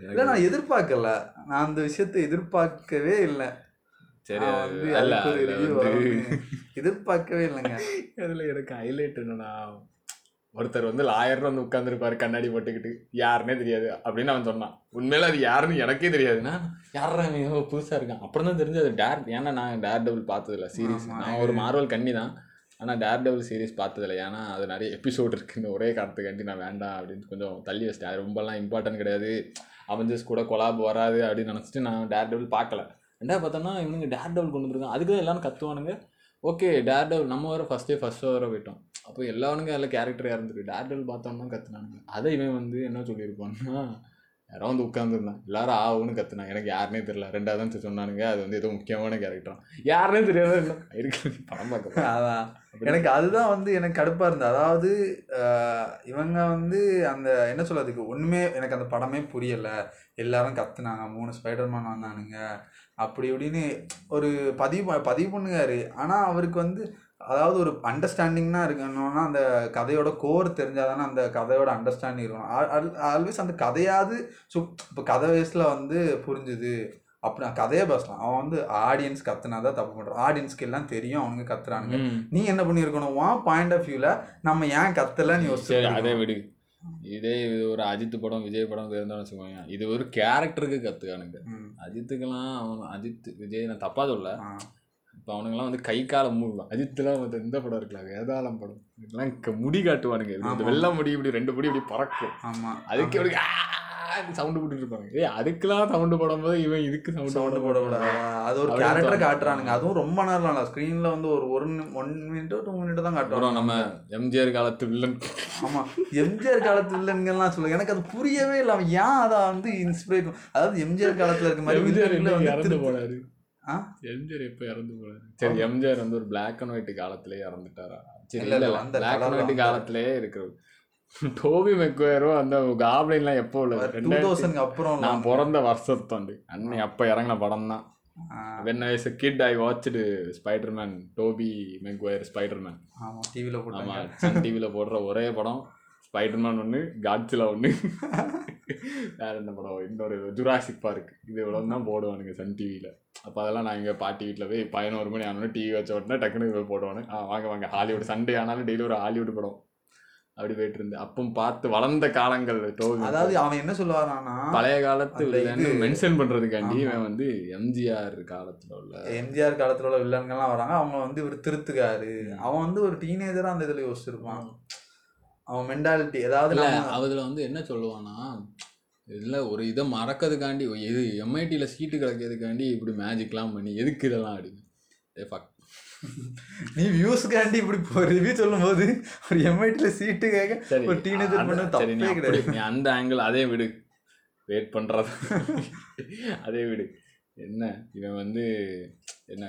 Speaker 1: இல்ல நான் எதிர்பார்க்கல. நான் அந்த விஷயத்தை எதிர்பார்க்கவே இல்லை. எதிர்பார்க்கவே இல்லைங்க.
Speaker 2: அதில் எனக்கு ஹைலைட் என்னன்னா ஒருத்தர் வந்து லாயர் வந்து உட்காந்துருப்பாரு கண்ணாடி போட்டுக்கிட்டு. யாருன்னே தெரியாது அப்படின்னு அவன் சொன்னான். உண்மையில அது யாருன்னு எனக்கே தெரியாதுன்னா யாரா புதுசாக இருக்கான். அப்புறம் தான் தெரிஞ்சது டேர் ஏன்னா நான் டேர் டபுள் பார்த்ததில்ல சீரிஸ். நான் ஒரு மார்வல் கண்ணி தான். ஆனால் டேர் டபுள் சீரிஸ் பார்த்ததில்ல. ஏன்னா அது நிறைய எபிசோட் இருக்கு. இந்த ஒரே காரணத்துக்காண்டி நான் வேண்டாம் அப்படின்னு கொஞ்சம் தள்ளி வச்சிட்டேன். அது ரொம்பலாம் இம்பார்ட்டன்ட் கிடையாது. அவஞ்சர்ஸ் கூட கொலாப் வராது அப்படின்னு நினச்சிட்டு நான் டேர் டபுள் பார்க்கல. ரெண்டாவது பார்த்தோம்னா இவனுங்க டேர் டபுள் கொண்டு வந்துருக்காங்க. அதுக்கு தான் எல்லாரும் கத்துவானுங்க. ஓகே டேர் டபுள் நம்ம வர ஃபஸ்ட்டே ஃபர்ஸ்ட் வர போயிட்டோம். அப்போ எல்லாவனுங்க அதில் கேரக்டர் இறந்துருக்கு டேர் டபுள் பார்த்தோம்னா கத்துனானுங்க. அதை இவன் வந்து என்ன சொல்லியிருப்பான்னா யாரோ வந்து உட்காந்துருந்தான் எல்லாரும் ஆவுன்னு கத்துனாங்க எனக்கு யாருனே தெரியல. ரெண்டாவது தான் சொன்னானுங்க. அது வந்து ஏதோ முக்கியமான கேரக்டர் யாருனே தெரியாத இல்லை. இருக்கு. படம் பார்க்க.
Speaker 1: அதான் எனக்கு அதுதான் வந்து எனக்கு கடுப்பா இருந்தது. அதாவது இவங்க வந்து அந்த என்ன சொல்றதுக்கு ஒண்ணுமே எனக்கு அந்த படமே புரியல. எல்லாரும் கத்துனாங்க. மூணு ஸ்பைடர்மேன் வந்தானுங்க. அப்படி இப்படின்னு ஒரு பதிவு பதிவு பண்ணுகாரு ஆனா அவருக்கு வந்து அதாவது ஒரு அண்டர்ஸ்டாண்டிங்னா இருக்கணும்னா அந்த கதையோட கோர் தெரிஞ்சாதானே அந்த கதையோட அண்டர்ஸ்டாண்டிங் இருக்கணும். ஆல்வேஸ் அந்த கதையாவது சு இப்போ கதை வயசில் வந்து புரிஞ்சுது. அப்படி கதையே பேசலாம். அவன் வந்து ஆடியன்ஸ் கத்துனாதான் தப்பு பண்றான். ஆடியன்ஸ்க்கு எல்லாம் தெரியும் அவனுங்க கத்துறானுங்க. நீ என்ன பண்ணியிருக்கணும்? உன் பாயிண்ட் ஆஃப் வியூல நம்ம ஏன் கத்தல நீ
Speaker 2: சரி அதே
Speaker 1: யோசிச்சு
Speaker 2: விடு. இதே இது ஒரு அஜித் படம் விஜய் படம் இருந்தாலும் வச்சுக்கோங்க இது ஒரு கேரக்டருக்கு கத்துக்கானுங்க. அஜித்துக்கெல்லாம் அவன் அஜித் விஜய் நான் தப்பா சொல்ல இப்போ அவனுங்கெல்லாம் வந்து கை கால மூடுவான். அஜித்லாம் வந்து இந்த படம் இருக்குல்ல வேதாளம் படம். இதெல்லாம் முடி காட்டுவானுங்க. இந்த. வெள்ளை முடி இப்படி ரெண்டு முடி இப்படி பறக்கும்.
Speaker 1: ஆமா.
Speaker 2: அதுக்கு இப்படி சவுண்டு போட்டுட்டு இருப்பாங்க ஏய் அதுக்கெல்லாம் சவுண்டு போடும்போது இவன் இதுக்கு சவுண்டு
Speaker 1: சவுண்ட்
Speaker 2: போட
Speaker 1: போடக்கூடாது. அது ஒரு கேரக்டர். காட்டுறானுங்க. அதுவும் ரொம்ப நேரம் இல்லை ஸ்க்ரீன்ல வந்து ஒரு ஒரு ஒன் மினிட் டூ மினிட் தான் காட்டுறாங்க
Speaker 2: நம்ம எம்ஜிஆர் காலத்து வில்லன்
Speaker 1: ஆமா. எம்ஜிஆர் காலத்து வில்லன்கள்லாம் சொல்லுங்க. எனக்கு அது புரியவே இல்லை. அவன் ஏன் அதை வந்து இன்ஸ்பிரேட் அதாவது எம்ஜிஆர் காலத்துல இருக்க மாதிரி வில்லன்களை வந்து
Speaker 2: போனாரு?
Speaker 1: ஆ?
Speaker 2: எம்ஜிஆர் எப்போ இறந்து போனாரு? சரி எம்ஜிஆர் வந்து ஒரு பிளாக் அண்ட் ஒயிட் காலத்திலே இறந்துட்டாரா? சரி
Speaker 1: இல்ல,
Speaker 2: பிளாக் அண்ட் ஒயிட் காலத்திலே இருக்கிறது டோபி மெக்வேரும் அந்த காப்ளின்லாம் எப்போ உள்ளது?
Speaker 1: டூ தௌசண்ட்க்கு அப்புறம்
Speaker 2: நான் பிறந்த வருஷத்தாண்டு. அன்னை அப்போ இறங்கின படம் தான் when I kid I watched Spiderman Tobey Maguire Spiderman
Speaker 1: ஆமா டிவில
Speaker 2: ஆமா
Speaker 1: போட்டாங்க.
Speaker 2: சன் டிவியில் போடுற ஒரே படம் ஸ்பைடர்மேன் ஒன்று காட்ஸில் ஒன்று வேற என்ன படம்? இன்னொரு ஜுராசிக் பார்க் இது இவ்வளோ தான் போடுவானுங்க சன் டிவியில் அப்போ அதெல்லாம் நான் இங்கே பாட்டி வீட்டில் போய் பதினோரு மணி ஆனோடனே டிவி வச்ச உடனே டக்குனு போய் போடுவானு ஆ வாங்க வாங்க. ஹாலிவுட் சண்டே ஆனாலும் டெய்லி ஒரு ஹாலிவுட் படம். அப்படி போயிட்டு இருந்தேன் அப்போ பார்த்து வளர்ந்த காலங்கள்
Speaker 1: அதாவது அவன் என்ன சொல்லுவாரானா
Speaker 2: பழைய காலத்து
Speaker 1: இது-
Speaker 2: மென்ஷன் பண்றதுக்காண்டி. இவன் வந்து எம்ஜிஆர் காலத்துல உள்ள
Speaker 1: எம்ஜிஆர் காலத்துல உள்ள வில்லன்கள்லாம் வராங்க. அவங்க வந்து இவர் திருத்துக்காரு. அவன் வந்து ஒரு டீனேஜரா அந்த இதுல யோசிச்சிருப்பான். அவன் மென்டாலிட்டி அதாவது
Speaker 2: இல்ல அதுல வந்து என்ன சொல்லுவானா இதுல ஒரு இதை மறக்கிறதுக்காண்டி எது எம்ஐடியில சீட்டு கிடைக்கிறதுக்காண்டி இப்படி மேஜிக்லாம் பண்ணி எதுக்கு இதெல்லாம் அப்படின்னு. fuck. *laughs*
Speaker 1: நீ வியூஸ்க்காண்டி இப்படி ரிவ்யூ சொல்லும்போது ஒரு எம்ஐடில சீட்டு கேட்க ஒரு
Speaker 2: அந்த-
Speaker 1: பண்ண தப்பே கிடையாது.
Speaker 2: நீ அந்த ஆங்கிள் அதே விடு. வெயிட் பண்றது. அதே விடு. என்ன? இவன் வந்து என்ன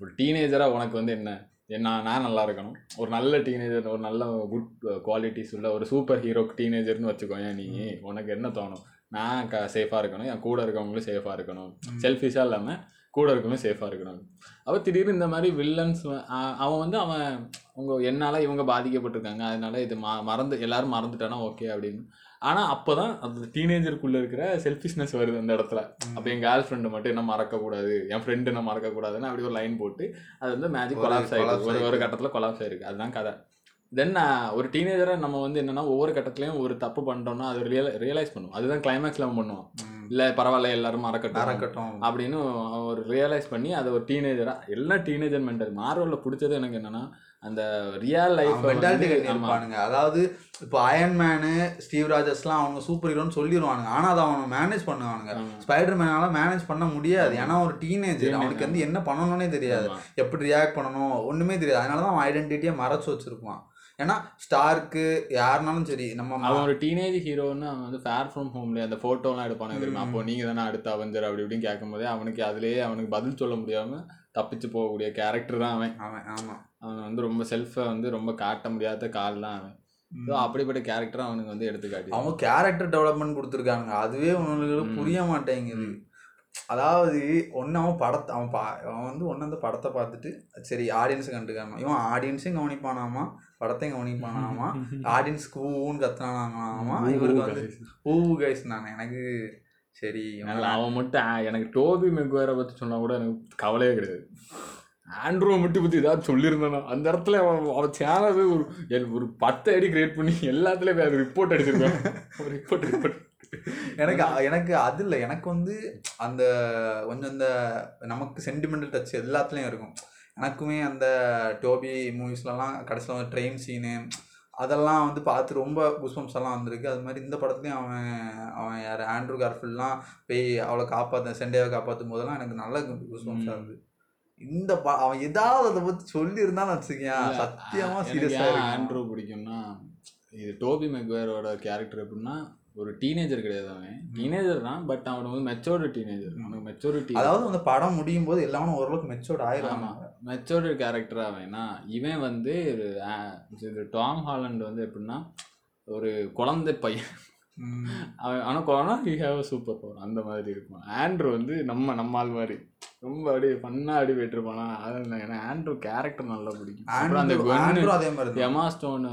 Speaker 2: ஒரு டீனேஜரா உனக்கு வந்து என்ன? என்ன நான் நல்லா இருக்கணும். ஒரு நல்ல டீனேஜர் ஒரு நல்ல குட் குவாலிட்டிஸ் உள்ள ஒரு சூப்பர் ஹீரோ டீனேஜர்னு வச்சுக்கோங்க நீ? உனக்கு என்ன தோணும்? நான் க சேஃபாக இருக்கணும். என் கூட இருக்கவங்களும் சேஃபாக இருக்கணும். செல்ஃபிஷாக இல்லாமல் கூட இருக்கவங்க சேஃபாக இருக்கணும் அவள் திடீர்னு இந்த மாதிரி வில்லன்ஸ் அவன் வந்து அவன் அவங்க என்னால் இவங்க பாதிக்கப்பட்டிருக்காங்க அதனால இது ம மறந்து எல்லாரும் மறந்துட்டானா ஓகே அப்படின்னு. ஆனால் அப்போ தான் அந்த டீனேஜருக்குள்ளே இருக்கிற செல்ஃபிஷ்னஸ் வருது அந்த இடத்துல. அப்போ என் கேர்ள் ஃப்ரெண்டு மட்டும் என்ன மறக்கக்கூடாது என் ஃப்ரெண்டு என்ன மறக்கக்கூடாதுன்னு அப்படி ஒரு லைன் போட்டு அது வந்து மேஜிக் கொலாப்ஸ்
Speaker 1: collapse
Speaker 2: ஒரு ஒரு. கட்டத்தில் கொலாப்ஸ் ஆயிருக்கு. அதுதான் கதை. தென் ஒரு டீனேஜரை நம்ம வந்து என்னன்னா ஒவ்வொரு கட்டத்துலையும் ஒரு தப்பு பண்ணிட்டோம்னா அது ரியல் ரியலைஸ் பண்ணும். அதுதான் கிளைமேக்ஸில் அவன் பண்ணுவான்.
Speaker 1: ம்.
Speaker 2: இல்லை பரவாயில்ல எல்லாரும் மறக்கட்டும்
Speaker 1: மறக்கட்டும்.
Speaker 2: அப்படின்னு அவர் ரியலைஸ் பண்ணி அதை ஒரு டீனேஜராக எல்லாம் டீனேஜர் மென்டல் மார்வலில் பிடிச்சது எனக்கு என்னன்னா அந்த ரியல் லைஃப்
Speaker 1: மென்டாலிட்டி இருப்பானுங்க. அதாவது இப்போ அயன் மேனு ஸ்டீவ் ராஜர்ஸ்லாம் அவங்க சூப்பர் ஹீரோன்னு சொல்லிடுவானுங்க ஆனா அதை அவனை மேனேஜ் பண்ணுவானுங்க. ஸ்பைடர் மேனால மேனேஜ் பண்ண முடியாது. ஏன்னா ஒரு டீனேஜர். அவனுக்கு வந்து என்ன பண்ணணும்னே தெரியாது. எப்படி ரியாக்ட் பண்ணணும் ஒண்ணுமே தெரியாது. அதனால தான் அவன் ஐடென்டிட்டியை மறைச்சு வச்சிருப்பான். ஏன்னா ஸ்டார்க்கு யாருனாலும் சரி நம்ம
Speaker 2: அவன் ஒரு டீனேஜ் ஹீரோன்னு அவன் வந்து ஃபேர் ஃப்ரம் ஹோம்ல அந்த ஃபோட்டோலாம் எடுப்பானு தெரியுமா? அப்போ நீங்க தானே அடுத்த அவஞ்சர் அப்படி இப்படின்னு கேட்கும்போதே அவனுக்கு அதுலயே அவனுக்கு பதில் சொல்ல முடியாம தப்பிச்சு போகக்கூடிய கேரக்டர் தான் அவன்.
Speaker 1: அவன் ஆமா.
Speaker 2: அவன் வந்து ரொம்ப செல்ஃபை வந்து ரொம்ப காட்ட முடியாத கால் தான் அவன். ஸோ அப்படிப்பட்ட கேரக்டர் அவனுக்கு வந்து எடுத்து காட்டி
Speaker 1: அவங்க கேரக்டர் டெவலப்மெண்ட் கொடுத்துருக்காங்க அதுவே
Speaker 2: ம்.
Speaker 1: புரிய மாட்டேங்குது. அதாவது ஒன்று அவன் படத்தை அவன் பா அவன் வந்து ஒன்று அந்த படத்தை பார்த்துட்டு சரி ஆடியன்ஸை கண்டுக்காம இவன் ஆடியன்ஸையும் கவனிப்பானாமா? படத்தையும் கவனிப்பானாமா? *laughs* ஆடியன்ஸ்க்கு ஊன்னு கத்துனானாமா இவருக்கு வந்து ஊ கைஸ் நான் எனக்கு சரி
Speaker 2: அவன் மட்டும் எனக்கு டோபி மெக்வேரை பற்றி சொன்னா கூட எனக்கு கவலையே கிடையாது. ஆண்ட்ரோ மட்டும் பற்றி ஏதாவது சொல்லியிருந்தானா? அந்த இடத்துல அவன் அவன் சேனல் ஒரு ஒரு பத்து ஐடி கிரியேட் பண்ணி எல்லாத்துலேயும் அது ரிப்போர்ட் அடிச்சிருக்கான். *laughs* ரிப்போர்ட் ரிப்போர்ட்
Speaker 1: எனக்கு எனக்கு அது இல்லை. எனக்கு வந்து அந்த கொஞ்சம் இந்த நமக்கு சென்டிமெண்டல் டச் எல்லாத்துலேயும் இருக்கும். எனக்குமே அந்த டோபி மூவிஸ்லலாம் கடைசியில் வந்து ட்ரெயின் சீனு அதெல்லாம் வந்து பார்த்து ரொம்ப புஷ்பம்ஸ் எல்லாம் வந்திருக்கு. அது மாதிரி இந்த படத்துலையும் அவன் அவன் யார்? ஆண்ட்ரூ கார்ஃபில்லாம் போய் அவளை காப்பாற்ற செண்டையாவை காப்பாற்றும் போதெல்லாம் எனக்கு நல்ல புஷ்பம்ஸாக இருந்தது. இந்த ப அவன் ஏதாவது அதை பற்றி சொல்லியிருந்தான்னு வச்சுக்கேன் சத்தியமாக சீரியஸாக
Speaker 2: ஆண்ட்ரூ பிடிக்கும்னா இது டோபி மெக்வேரோட கேரக்டர் எப்படின்னா ஒரு டீனேஜர் கிடையாது அவன். டீனேஜர் தான் பட் அவன் வந்து மெச்சோர்டு டீனேஜர். அவனுக்கு மெச்சூரிட்டி
Speaker 1: அதாவது அந்த படம் முடியும் போது எல்லாமே ஓரளவுக்கு மெச்சோர்ட் ஆயிடுறாங்க
Speaker 2: மெச்சோர்டு கேரக்டர் அவனா. இவன் வந்து இது டாம் ஹாலண்ட் வந்து எப்படின்னா ஒரு குழந்தை பையன். அவன் ஆனால் குழந்தை ஹி ஹேவ் சூப்பர் பவர் அந்த மாதிரி இருக்கும். ஆண்ட்ரூ வந்து நம்ம நம்ம ஆள் மாதிரி. ரொம்ப அப்படியே ஃபன்னாக அடி போயிட்டுருப்பானா? அது எனக்கு ஆண்ட்ரூ கேரக்டர் நல்லா பிடிக்கும். அப்புறம் அந்த
Speaker 1: ஆண்ட்ரூ- அதே மாதிரி.
Speaker 2: எமா ஸ்டோன்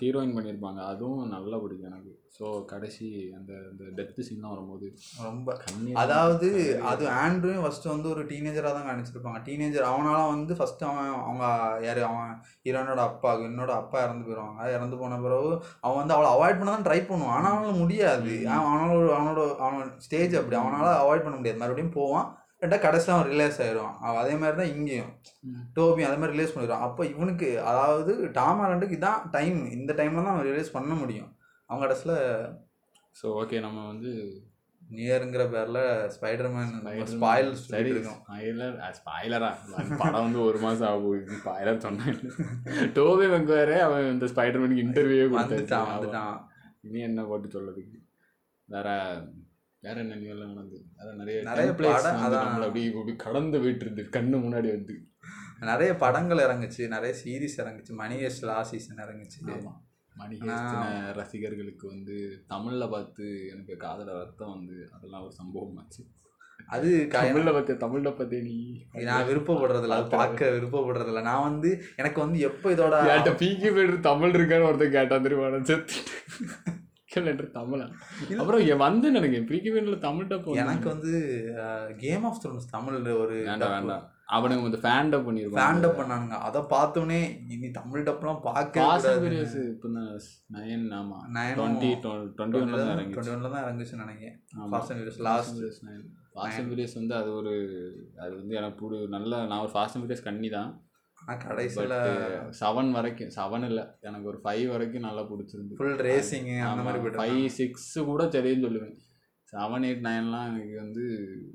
Speaker 2: ஹீரோயின் பண்ணியிருப்பாங்க. அதுவும் நல்லா பிடிக்கும் எனக்கு. ஸோ கடைசி அந்த அந்த டெத்து சீன்லாம் வரும்போது.
Speaker 1: ரொம்ப. அதாவது அது ஆண்ட்ரூயும் ஃபர்ஸ்ட் வந்து ஒரு டீனேஜராக தான் காணிச்சிருப்பாங்க டீனேஜர் அவனால வந்து ஃபர்ஸ்ட் அவன் அவங்க யார் அவன் ஹீரோனோட அப்பா என்னோட அப்பா இறந்து போயிடுவாங்க இறந்து போன பிறகு அவன் வந்து அவளை அவாய்ட் பண்ண தான் ட்ரை பண்ணுவான். ஆனால் அவனால முடியாது. அவன் அவனோட அவனோட அவனோட ஸ்டேஜ் அப்படி. அவனால அவாய்ட் பண்ண முடியாது. மறுபடியும் போவான். ரெண்டா கடைசியில் அவன் ரிலேஸ் ஆயிடுவான். அவன் அதே மாதிரி தான் இங்கேயும்.
Speaker 2: ம்.
Speaker 1: டோபி அதே மாதிரி ரிலீஸ் பண்ணிடுவான். அப்போ இவனுக்கு அதாவது டாம் ஹாலண்டுக்கு இதான் டைம் இந்த டைமில் தான் அவன் ரிலீஸ் பண்ண முடியும். அவங்க கடைசியில்
Speaker 2: ஸோ ஓகே நம்ம வந்து
Speaker 1: நியருங்கிற பேரில் ஸ்பைடர்மேன். ஸ்பாயில்
Speaker 2: சரி ஸ்பாய்லர் ஸ்பாய்லரா படம் வந்து ஒரு மாதம் ஆகும். ஸ்பாய்லர் சொன்னேன் டோபி மெக்வேரே அவன் இந்த ஸ்பைடர்மேனுக்கு இன்டர்வியூவே
Speaker 1: வந்துட்டான்
Speaker 2: கொடுத்தான்
Speaker 1: வந்துட்டான்.
Speaker 2: இனி என்ன போட்டு சொல்றதுக்கு? வேற வேற என்ன நியூலாம் நடந்து? வேற நிறைய
Speaker 1: நிறைய படம், அதான்.
Speaker 2: அப்படி இப்படி கடந்து போயிட்டு இருந்து கண்ணு முன்னாடி வந்து.
Speaker 1: நிறைய படங்கள் இறங்குச்சு நிறைய சீரிஸ் இறங்குச்சு. மணிகேஷ் லாஸ்ட் சீசன் இறங்குச்சு.
Speaker 2: ஆமா. மணிகேஸ்தின ரசிகர்களுக்கு வந்து தமிழ்ல பார்த்து எனக்கு காதல ரத்தம் வந்து அதெல்லாம் ஒரு சம்பவம் ஆச்சு.
Speaker 1: அது
Speaker 2: தமிழ்ல பார்த்து தமிழ்ல பார்த்தே நீ
Speaker 1: நான் விருப்பப்படுறதில்ல அது பார்க்க விருப்பப்படுறதில்ல. நான் வந்து எனக்கு வந்து எப்போ இதோட
Speaker 2: பீக்கி பேர் தமிழ் இருக்கான்னு ஒருத்தன் கேட்டான் தெரியுமா? செத்து கேட்டு தமிழா அப்புறம் என் வந்து எனக்கு பிரிக்கி பேர்ல தமிழ் டப்
Speaker 1: எனக்கு வந்து கேம் ஆஃப் த்ரோன்ஸ் தமிழ்ல ஒரு
Speaker 2: வேண்டாம் வேண்டாம். அவனுங்க வந்து ஃபேன் டப் பண்ணிருப்பான்
Speaker 1: ஃபேண்ட் அப் பண்ணானுங்க. அதை பார்த்தோன்னே இனி தமிழ் டப்லாம் பார்க்க
Speaker 2: ஃபியூரியஸ் இப்போ நைன் ஆமா. டுவெண்ட்டி டுவெண்ட்டி ஒன்ல தான் இறங்கி
Speaker 1: டுவெண்ட்டி ஒன்ல தான் இறங்குச்சுன்னு நினைக்கிறேன். Fast and furious last
Speaker 2: fast and furious வந்து அது ஒரு அது வந்து எனக்கு புடி நல்ல நான் ஒரு ஃபாஸ்ட் அண்ட் ஃபியூரியஸ் கண்ணி தான்.
Speaker 1: கடைசியில்
Speaker 2: செவன் வரைக்கும் செவன் இல்லை. எனக்கு ஒரு ஃபைவ் வரைக்கும் நல்லா பிடிச்சிருந்து
Speaker 1: ஃபுல் ரேசிங் அந்த மாதிரி போயிட்டு
Speaker 2: ஃபைவ் சிக்ஸ் கூட சரின்னு சொல்லுவேன். செவன் எயிட் நைன்லாம் எனக்கு வந்து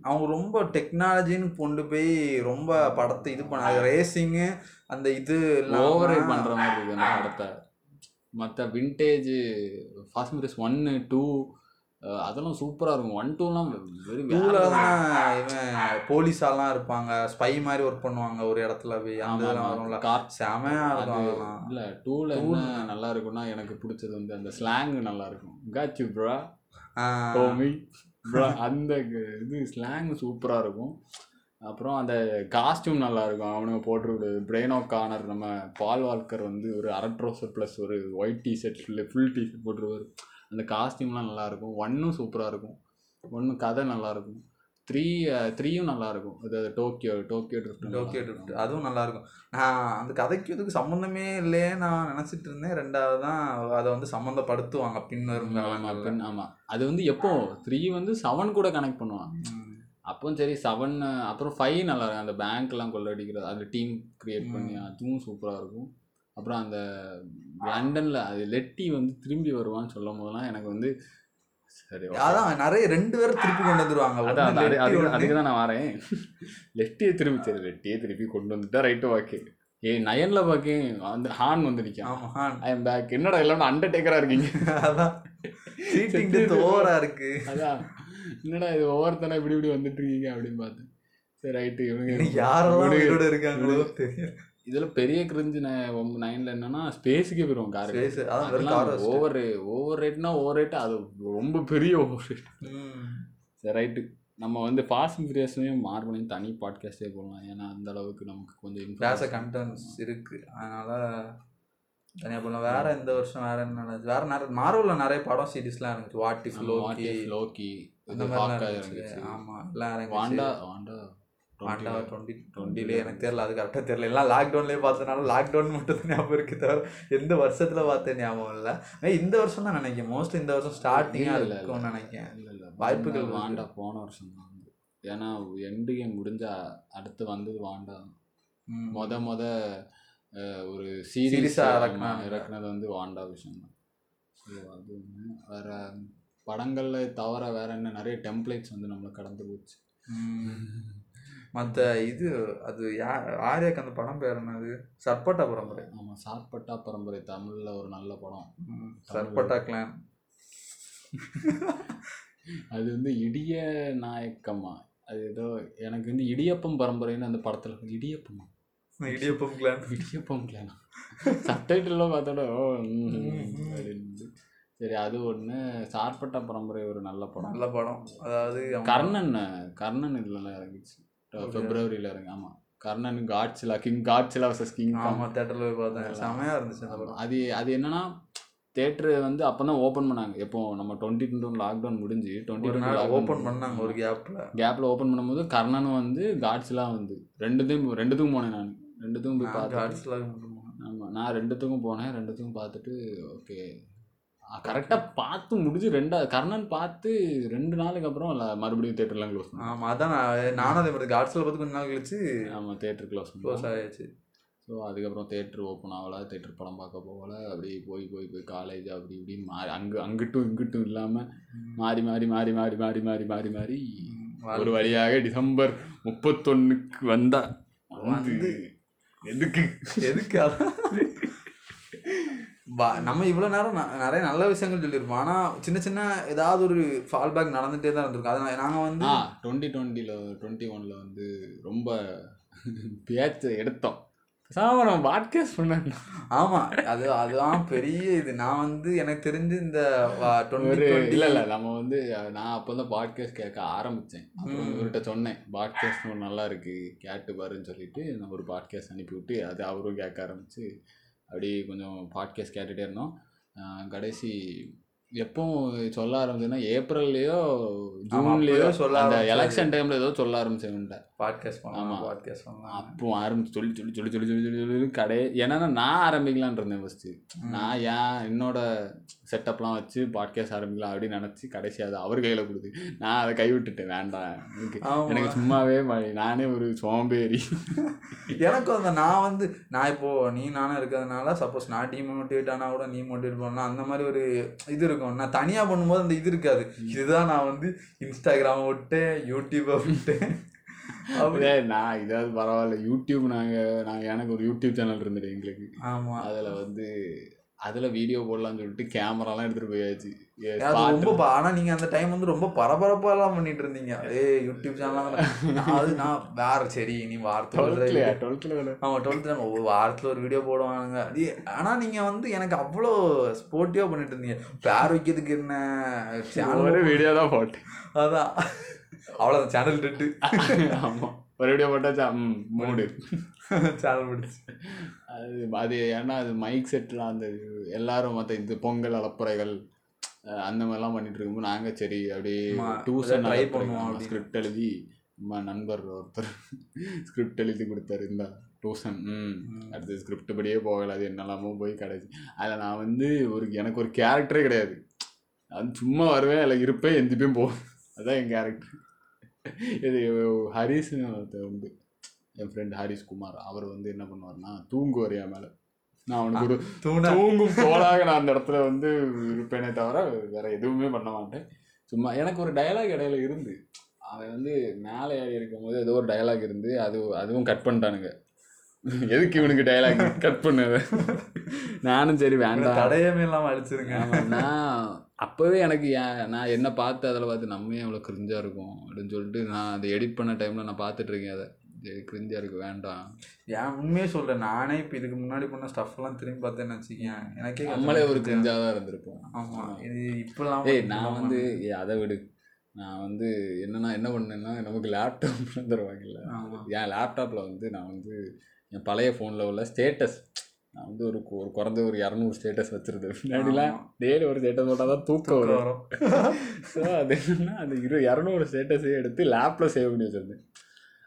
Speaker 1: அவங்க ரொம்ப டெக்னாலஜின்னு கொண்டு போய் ரொம்ப படத்தை இது பண்ணாங்க ரேசிங்கு அந்த இது
Speaker 2: ஓவர் பண்ணுற மாதிரி இருக்கு அந்த படத்தை. மற்ற விண்டேஜ் ஃபாஸ்ட் ஒன்று டூ அதெல்லாம் சூப்பராக இருக்கும். ஒன் டூலாம்
Speaker 1: இவன் போலீஸாலாம் இருப்பாங்க. ஸ்பை மாதிரி ஒர்க் பண்ணுவாங்க ஒரு இடத்துல போய். அந்த வரும்ல.
Speaker 2: கார்
Speaker 1: செமையா இருக்கும்
Speaker 2: இல்ல டூல என்ன நல்லா இருக்கும்னா எனக்கு பிடிச்சது வந்து அந்த ஸ்லாங் நல்லா இருக்கும். காச்சு ப்ரா டோமி ப்ரா அந்த இது ஸ்லாங் சூப்பரா இருக்கும். அப்புறம் அந்த காஸ்டியூம் நல்லா இருக்கும். அவனுங்க போட்டிருக்க பிரெயினோ கார்னர் நம்ம பால் வால்கர் வந்து ஒரு அரை ட்ரோசர் ப்ளஸ் ஒரு ஒயிட் டிஷர்ட் ஃபுல் டிஷர்ட் போட்டிருவாரு அந்த காஸ்டியூம்லாம் நல்லா இருக்கும் ஒன்னும் சூப்பராக இருக்கும். ஒன்று கதை நல்லா இருக்கும் த்ரீ த்ரீயும் நல்லா இருக்கும் அது Tokyo Tokyo drift
Speaker 1: Tokyo drift அதுவும் நல்லா இருக்கும் நான் அந்த கதைக்கு இதுக்கு சம்மந்தமே இல்லையே நான் நினச்சிட்டு இருந்தேன் ரெண்டாவது தான் அதை வந்து சம்மந்தப்படுத்துவாங்க பின்வரும்
Speaker 2: ஆமா,
Speaker 1: காலங்கள்ல.
Speaker 2: பின்- ஆமா. அது வந்து எப்போ? த்ரீ வந்து செவன் கூட கனெக்ட் பண்ணுவான்
Speaker 1: ம்.
Speaker 2: அப்பவும் சரி செவன் அப்புறம் ஃபைவ் நல்லா இருக்கும் அந்த பேங்க்லாம் கொள்ளடிக்கிறது அந்த டீம் கிரியேட் பண்ணி அதுவும் சூப்பராக இருக்கும். அப்புறம் அந்த லண்டனில் அது லெட்டி வந்து திரும்பி வருவான்னு சொல்லும் போதெல்லாம் எனக்கு வந்து சரி.
Speaker 1: அதான் நிறைய ரெண்டு பேரும் திருப்பி கொண்டு வந்துருவாங்க.
Speaker 2: அதான் அதுக்கு தான் நான் வரேன். லெட்டியை திரும்பி சரி லெட்டியை திருப்பி கொண்டு வந்துட்டா ரைட்டு வாக்கே ஏ நயனில் பாக்கே அந்த ஹான் வந்து
Speaker 1: ஹான்.
Speaker 2: ஐ எம் பேக் என்னடா எல்லாம் அண்டர்டேக்கராக இருக்கீங்க?
Speaker 1: அதான். சீட்டிங் டெத் ஓவரா இருக்கு.
Speaker 2: அதான். என்னடா இது ஒவ்வொருத்தனை இப்படி இப்படி வந்துட்டு இருக்கீங்க அப்படின்னு பார்த்தேன். சரி ரைட்டு
Speaker 1: இன்னும் யாரெல்லாம் இருக்காங்களோ தெரியும்
Speaker 2: இதுல பெரிய கிரிஞ்சு நைன்ல என்னன்னா ஸ்பேஸுக்கே போயிடும் கார். ஓவர் ஓவர் ரேட்னா ஓவர் ரேட் அது ரொம்ப பெரிய ஓவர் ரேட்
Speaker 1: ம்.
Speaker 2: சரி ரைட்டு நம்ம வந்து ஃபாஸ்ட் அண்ட் ஃபியூரியஸையும் மார்பனையும் தனி பாட்காஸ்டே போடலாம். ஏன்னா அந்த அளவுக்கு நமக்கு கொஞ்சம்
Speaker 1: பேச கண்டென்ட்ஸ் இருக்கு. அதனால தனியா பண்ணலாம் வேற இந்த வருஷம் வேற என்ன வேற நிறைய மார்வல்ல நிறைய படம் சீரிஸ்லாம் இருந்துச்சு வாட் இஃப்
Speaker 2: ஆமா, What
Speaker 1: லோகி
Speaker 2: if லோக்கி
Speaker 1: அந்த
Speaker 2: இது
Speaker 1: மாதிரிலாம்
Speaker 2: ஹாக்காய்
Speaker 1: இருந்துச்சு.
Speaker 2: இருந்துச்சு
Speaker 1: ஆமா எல்லாம்
Speaker 2: வாண்டா வாண்டா
Speaker 1: ஆண்டா டுவெண்ட்டி டுவெண்ட்டிலே எனக்கு தெரியல அது கரெக்டாக தெரியல. எல்லாம் லாக்டவுன்லேயே பார்த்தனால லாக்டவுன் மட்டும் தான் ஞாபகம் இருக்கு தவிர எந்த வருஷத்தில் பார்த்த ஞாபகம் இல்லை. இந்த வருஷம் தான் நினைக்கிறேன். மோஸ்ட்லி இந்த வருஷம் ஸ்டார்டிங்காக இருக்கும்னு நினைக்கிறேன்.
Speaker 2: இல்லை இல்லை.
Speaker 1: வாய்ப்புகள்.
Speaker 2: வாண்டா போன வருஷம் தான் வந்து ஏன்னா எண்டு கேம் முடிஞ்சா அடுத்து வந்தது வாண்டா. மொத மொத ஒரு
Speaker 1: இறக்குனாங்க.
Speaker 2: இறக்குனது. வந்து வாண்டா விஷயம் தான். ஸோ அது வேற படங்கள்ல தவிர வேற என்ன நிறைய டெம்ப்ளேட்ஸ் வந்து நம்மளை கடந்து போச்சு.
Speaker 1: மற்ற இது அது யா ஆர்யாக்கு அந்த படம் பேர் என்னது? சர்பட்டா பரம்பரை.
Speaker 2: ஆமாம் சாட்பட்டா பரம்பரை தமிழ்ல ஒரு நல்ல படம்.
Speaker 1: சர்பட்டா கிளான்
Speaker 2: அது வந்து இடிய நாயக்கமா அது ஏதோ எனக்கு வந்து இடியப்பம் பரம்பரைன்னு அந்த படத்துல இடியப்பமா
Speaker 1: இடியப்பம் கிளான்
Speaker 2: இடியப்பம் கிளானா சப்டைட்டில்லாம் பார்த்தோட. சரி அது ஒன்று சார்பட்டா பரம்பரை ஒரு நல்ல படம்.
Speaker 1: நல்ல படம். அதாவது
Speaker 2: கர்ணன் கர்ணன் இதுல இறங்கிச்சு. பிப்ரவரியில் இறங்கி ஆமாம் Karnan Godzilla king Godzilla versus king
Speaker 1: ஆமா தேட்டர்ல போய் பார்த்தேன். செமையா இருந்துச்சு
Speaker 2: அது அது என்னன்னா தேட்டரு வந்து அப்போ தான் ஓப்பன் பண்ணாங்க. எப்போ நம்ம டுவெண்ட்டி டுவெண்ட்டி ஒன் லாக்டவுன் முடிஞ்சு டுவெண்ட்டி டுவெண்ட்டி
Speaker 1: ஓபன் பண்ணாங்க ஒரு கேப்ல
Speaker 2: கேப்பில் ஓப்பன் பண்ணும்போது கர்ணனும் வந்து காட்ஸ்லாம் வந்து ரெண்டுத்தையும் ரெண்டுத்துக்கும் போனேன் நான். ரெண்டுத்துக்கும் போய் பார்த்தேன்
Speaker 1: காட்ஸ்லாம்.
Speaker 2: ஆமாம் நான் ரெண்டுத்துக்கும் போனேன் ரெண்டுத்துக்கும் பார்த்துட்டு ஓகே கரெக்டாக பார்த்து முடிஞ்சு ரெண்டா கர்ணன் பார்த்து ரெண்டு நாளுக்கு அப்புறம் இல்லை மறுபடியும் தேட்டர்லாம் க்ளோஸ் பண்ணேன்
Speaker 1: ஆமா அதான் நான் நானும் அதே மாதிரி காட்ஸ்ல பார்த்து கொஞ்ச நாள் கழிச்சு
Speaker 2: ஆமாம் தேட்டர் க்ளோஸ்
Speaker 1: க்ளோஸ் ஆயாச்சு.
Speaker 2: ஸோ அதுக்கப்புறம் தேட்டர் ஓப்பன் ஆகல தேட்டர் படம் பார்க்க போகல அப்படியே போய் போய் போய் காலேஜ் அப்படி இப்படின்னு மாறி அங்கே அங்கிட்டும் இங்கிட்டும் இல்லாமல் மாறி மாறி மாறி மாறி மாறி மாறி மாறி மாறி ஒரு வழியாக டிசம்பர் முப்பத்தொன்னுக்கு வந்தா. வந்து. எதுக்கு?
Speaker 1: எதுக்கு? அதான். நம்ம இவ்வளோ நேரம் நிறைய நல்ல விஷயங்கள் சொல்லியிருப்போம். ஆனால் சின்ன சின்ன ஏதாவது ஒரு ஃபால் பேக் நடந்துகிட்டே தான் இருந்திருக்கும் அதனால் நாங்கள் வந்து
Speaker 2: டுவெண்ட்டி டுவெண்ட்டியில் டுவெண்ட்டி ஒனில் வந்து ரொம்ப பேச்சு எடுத்தோம். பேசாம நம்ம பாட்காஸ்ட் பண்ண
Speaker 1: ஆமாம் அது அதுதான் பெரிய இது. நான் வந்து எனக்கு தெரிஞ்சு இந்த
Speaker 2: இல்லை இல்லை நம்ம வந்து நான் அப்போ தான் பாட்காஸ்ட் கேட்க ஆரம்பித்தேன் இவர்கிட்ட சொன்னேன் பாட்காஸ்ட் நல்லா இருக்கு கேட்டு பாருன்னு சொல்லிட்டு நான் ஒரு பாட்காஸ்ட் அனுப்பி விட்டு அது அவரும் கேட்க ஆரம்பிச்சு அப்படி கொஞ்சம் பாட்காஸ்ட் கேட்டுகிட்டே இருந்தோம். கடைசி எப்பவும் சொல்ல ஆரம்பிச்சதுன்னா ஏப்ரல்லையோ ஜூன்லேயோ
Speaker 1: சொல்ல
Speaker 2: அந்த. எலெக்ஷன் டைமில் ஏதோ சொல்ல ஆரம்பிச்சேன்ட்ட
Speaker 1: பாட்காஸ்ட்
Speaker 2: ஆமா.
Speaker 1: பாட்காஸ்ட் பண்ணலாம்
Speaker 2: அப்போ ஆரம்பிச்சு சொல்லி சொல்லி சொல்லி சொல்லி சொல்லி சொல்லி சொல்லி கடை ஏன்னா நான் ஆரம்பிக்கலான் இருந்தேன் ஃபஸ்ட்டு நான் ஏன் என்னோட செட்டப்லாம் வச்சு பாட்காஸ்ட் ஆரம்பிக்கலாம் அப்படின்னு நினச்சி கடைசி அது அவர் கையில் கொடுத்து நான் அதை கைவிட்டுட்டேன் வேண்டாம். எனக்கு சும்மாவே ம- நானே ஒரு சோம்பேறி.
Speaker 1: எனக்கும் அந்த நான் வந்து நான் இப்போ நீ நானும் இருக்கிறதுனால சப்போஸ் நான் டீம் மோட்டிவேட் ஆனால் கூட நீ மோட்டிவேட் பண்ணலாம். அந்த மாதிரி ஒரு இது இருக்கும் நான் தனியாக பண்ணும்போது அந்த இது இருக்காது. இதுதான் நான் வந்து இன்ஸ்டாகிராம் விட்டேன் யூடியூப்பை விட்டேன். *laughs* அப்படி.
Speaker 2: அப்படியே நான் இதாவது பரவாயில்ல யூடியூப் நாங்கள் நாங்கள் எனக்கு ஒரு யூடியூப் சேனல் இருந்துட்டு எங்களுக்கு.
Speaker 1: ஆமாம்
Speaker 2: அதில் வந்து அதில் வீடியோ போடலாம்னு சொல்லிட்டு கேமராலாம் எடுத்துகிட்டு போயாச்சு.
Speaker 1: அது ரொம்ப ஆனா நீங்க அந்த டைம் வந்து ரொம்ப பரபரப்பாலாம் பண்ணிட்டு இருந்தீங்க. ஏய் யூடியூப் சேனல்லாம் அது நான் வேற சரி நீ வாரத்துல ஆமா டுவெல்த் நம்ம ஒரு வாரத்துல ஒரு வீடியோ போடுவாங்க அது ஆனா நீங்க வந்து எனக்கு அவ்வளோ ஸ்போர்ட்டிவா பண்ணிட்டு இருந்தீங்க. பேர் வைக்கிறதுக்கு என்ன சேனல்
Speaker 2: வீடியோ தான் போட்டேன்.
Speaker 1: அதான். அவ்வளோதான் சேனல் ரெட்டு
Speaker 2: ஆமாம் ஒரு வீடியோ போட்டாச்சா ம் மூடு.
Speaker 1: சேனல் முடிச்சு
Speaker 2: அது அது ஏன்னா அது மைக் செட்லாம் அந்த எல்லாரும் மற்ற இந்த பொங்கல் அலப்புறைகள் அந்த மாதிரிலாம் பண்ணிட்டு இருக்கும்போது நாங்கள் சரி அப்படியே டியூஷன்
Speaker 1: try பண்ணுவோம்.
Speaker 2: ஸ்கிரிப்ட் எழுதி நண்பர் ஒருத்தர் ஸ்கிரிப்ட் எழுதி கொடுத்தாரு இந்த டியூஷன் ம் அடுத்து ஸ்கிரிப்ட் படியே போகல அது என்னெல்லாமோ போய் கிடச்சி. அதில் நான் வந்து ஒரு எனக்கு ஒரு கேரக்டரே கிடையாது. அது சும்மா வருவேன் அதில் இருப்பேன் எந்திப்பேன் போவேன். அதான் என் கேரக்டர் இது ஹரிஸ்னு ஒருத்தர் உண்டு. என் ஃப்ரெண்ட் ஹரிஸ் குமார் அவர் வந்து என்ன பண்ணுவார்னா தூங்குவார் என் மேலே. நான் அவனுக்கு ஒரு தூங்கும் தோளாக நான் அந்த இடத்துல வந்து இருப்பேனே தவிர வேற எதுவுமே பண்ண மாட்டேன். சும்மா எனக்கு ஒரு டயலாக் இடையில இருந்து அவன் வந்து மேலே ஏறி இருக்கும்போது ஏதோ ஒரு டயலாக் இருந்து அது அதுவும் கட் பண்ணிட்டானுங்க. எதுக்கு இவனுக்கு டயலாக் கட் பண்ணது? நானும் சரி வேண்டாம்.
Speaker 1: தடையமே இல்லாம அடிச்சிருங்க.
Speaker 2: நான் அப்போவே எனக்கு ஏன் நான் என்ன பார்த்து அதில் பார்த்து நம்ம ஏன் இவ்வளோ கிரிஞ்சாக இருக்கும் அப்படின்னு சொல்லிட்டு நான் அதை எடிட் பண்ண டைமில் நான் பார்த்துட்டு இருக்கேன் அதை. கிரிஞ்சாக இருக்கு வேண்டாம்.
Speaker 1: ஏன் உண்மையே சொல்றேன். நானே இப்போ இதுக்கு முன்னாடி பண்ண ஸ்டஃப் எல்லாம் திரும்பி பார்த்தேன்னு வச்சுக்கேன் எனக்கே
Speaker 2: நம்மளே ஒரு கிரிஞ்சாக தான் இருந்திருப்போம்.
Speaker 1: ஆமா. இது இப்பெல்லாம்
Speaker 2: ஏய் நான் வந்து ஏய் அதை விடு. நான் வந்து என்னன்னா என்ன பண்ணேன்னா நமக்கு லேப்டாப் தருவாங்கல்ல. என் லேப்டாப்பில் வந்து நான் வந்து என் பழைய ஃபோனில் உள்ள ஸ்டேட்டஸ் நான் வந்து ஒரு ஒரு குறைஞ்ச ஒரு இரநூறு ஸ்டேட்டஸ் வச்சுருந்தேன். முன்னாடிலாம். டெய்லி ஒரு ஸ்டேட்டஸ் போட்டால் தான் தூக்கம் வரும். ஸோ *laughs* அது என்னன்னா அந்த இரு இரநூறு ஸ்டேட்டஸையும் எடுத்து லேப்பில் சேவ் பண்ணி வச்சுருந்தேன்.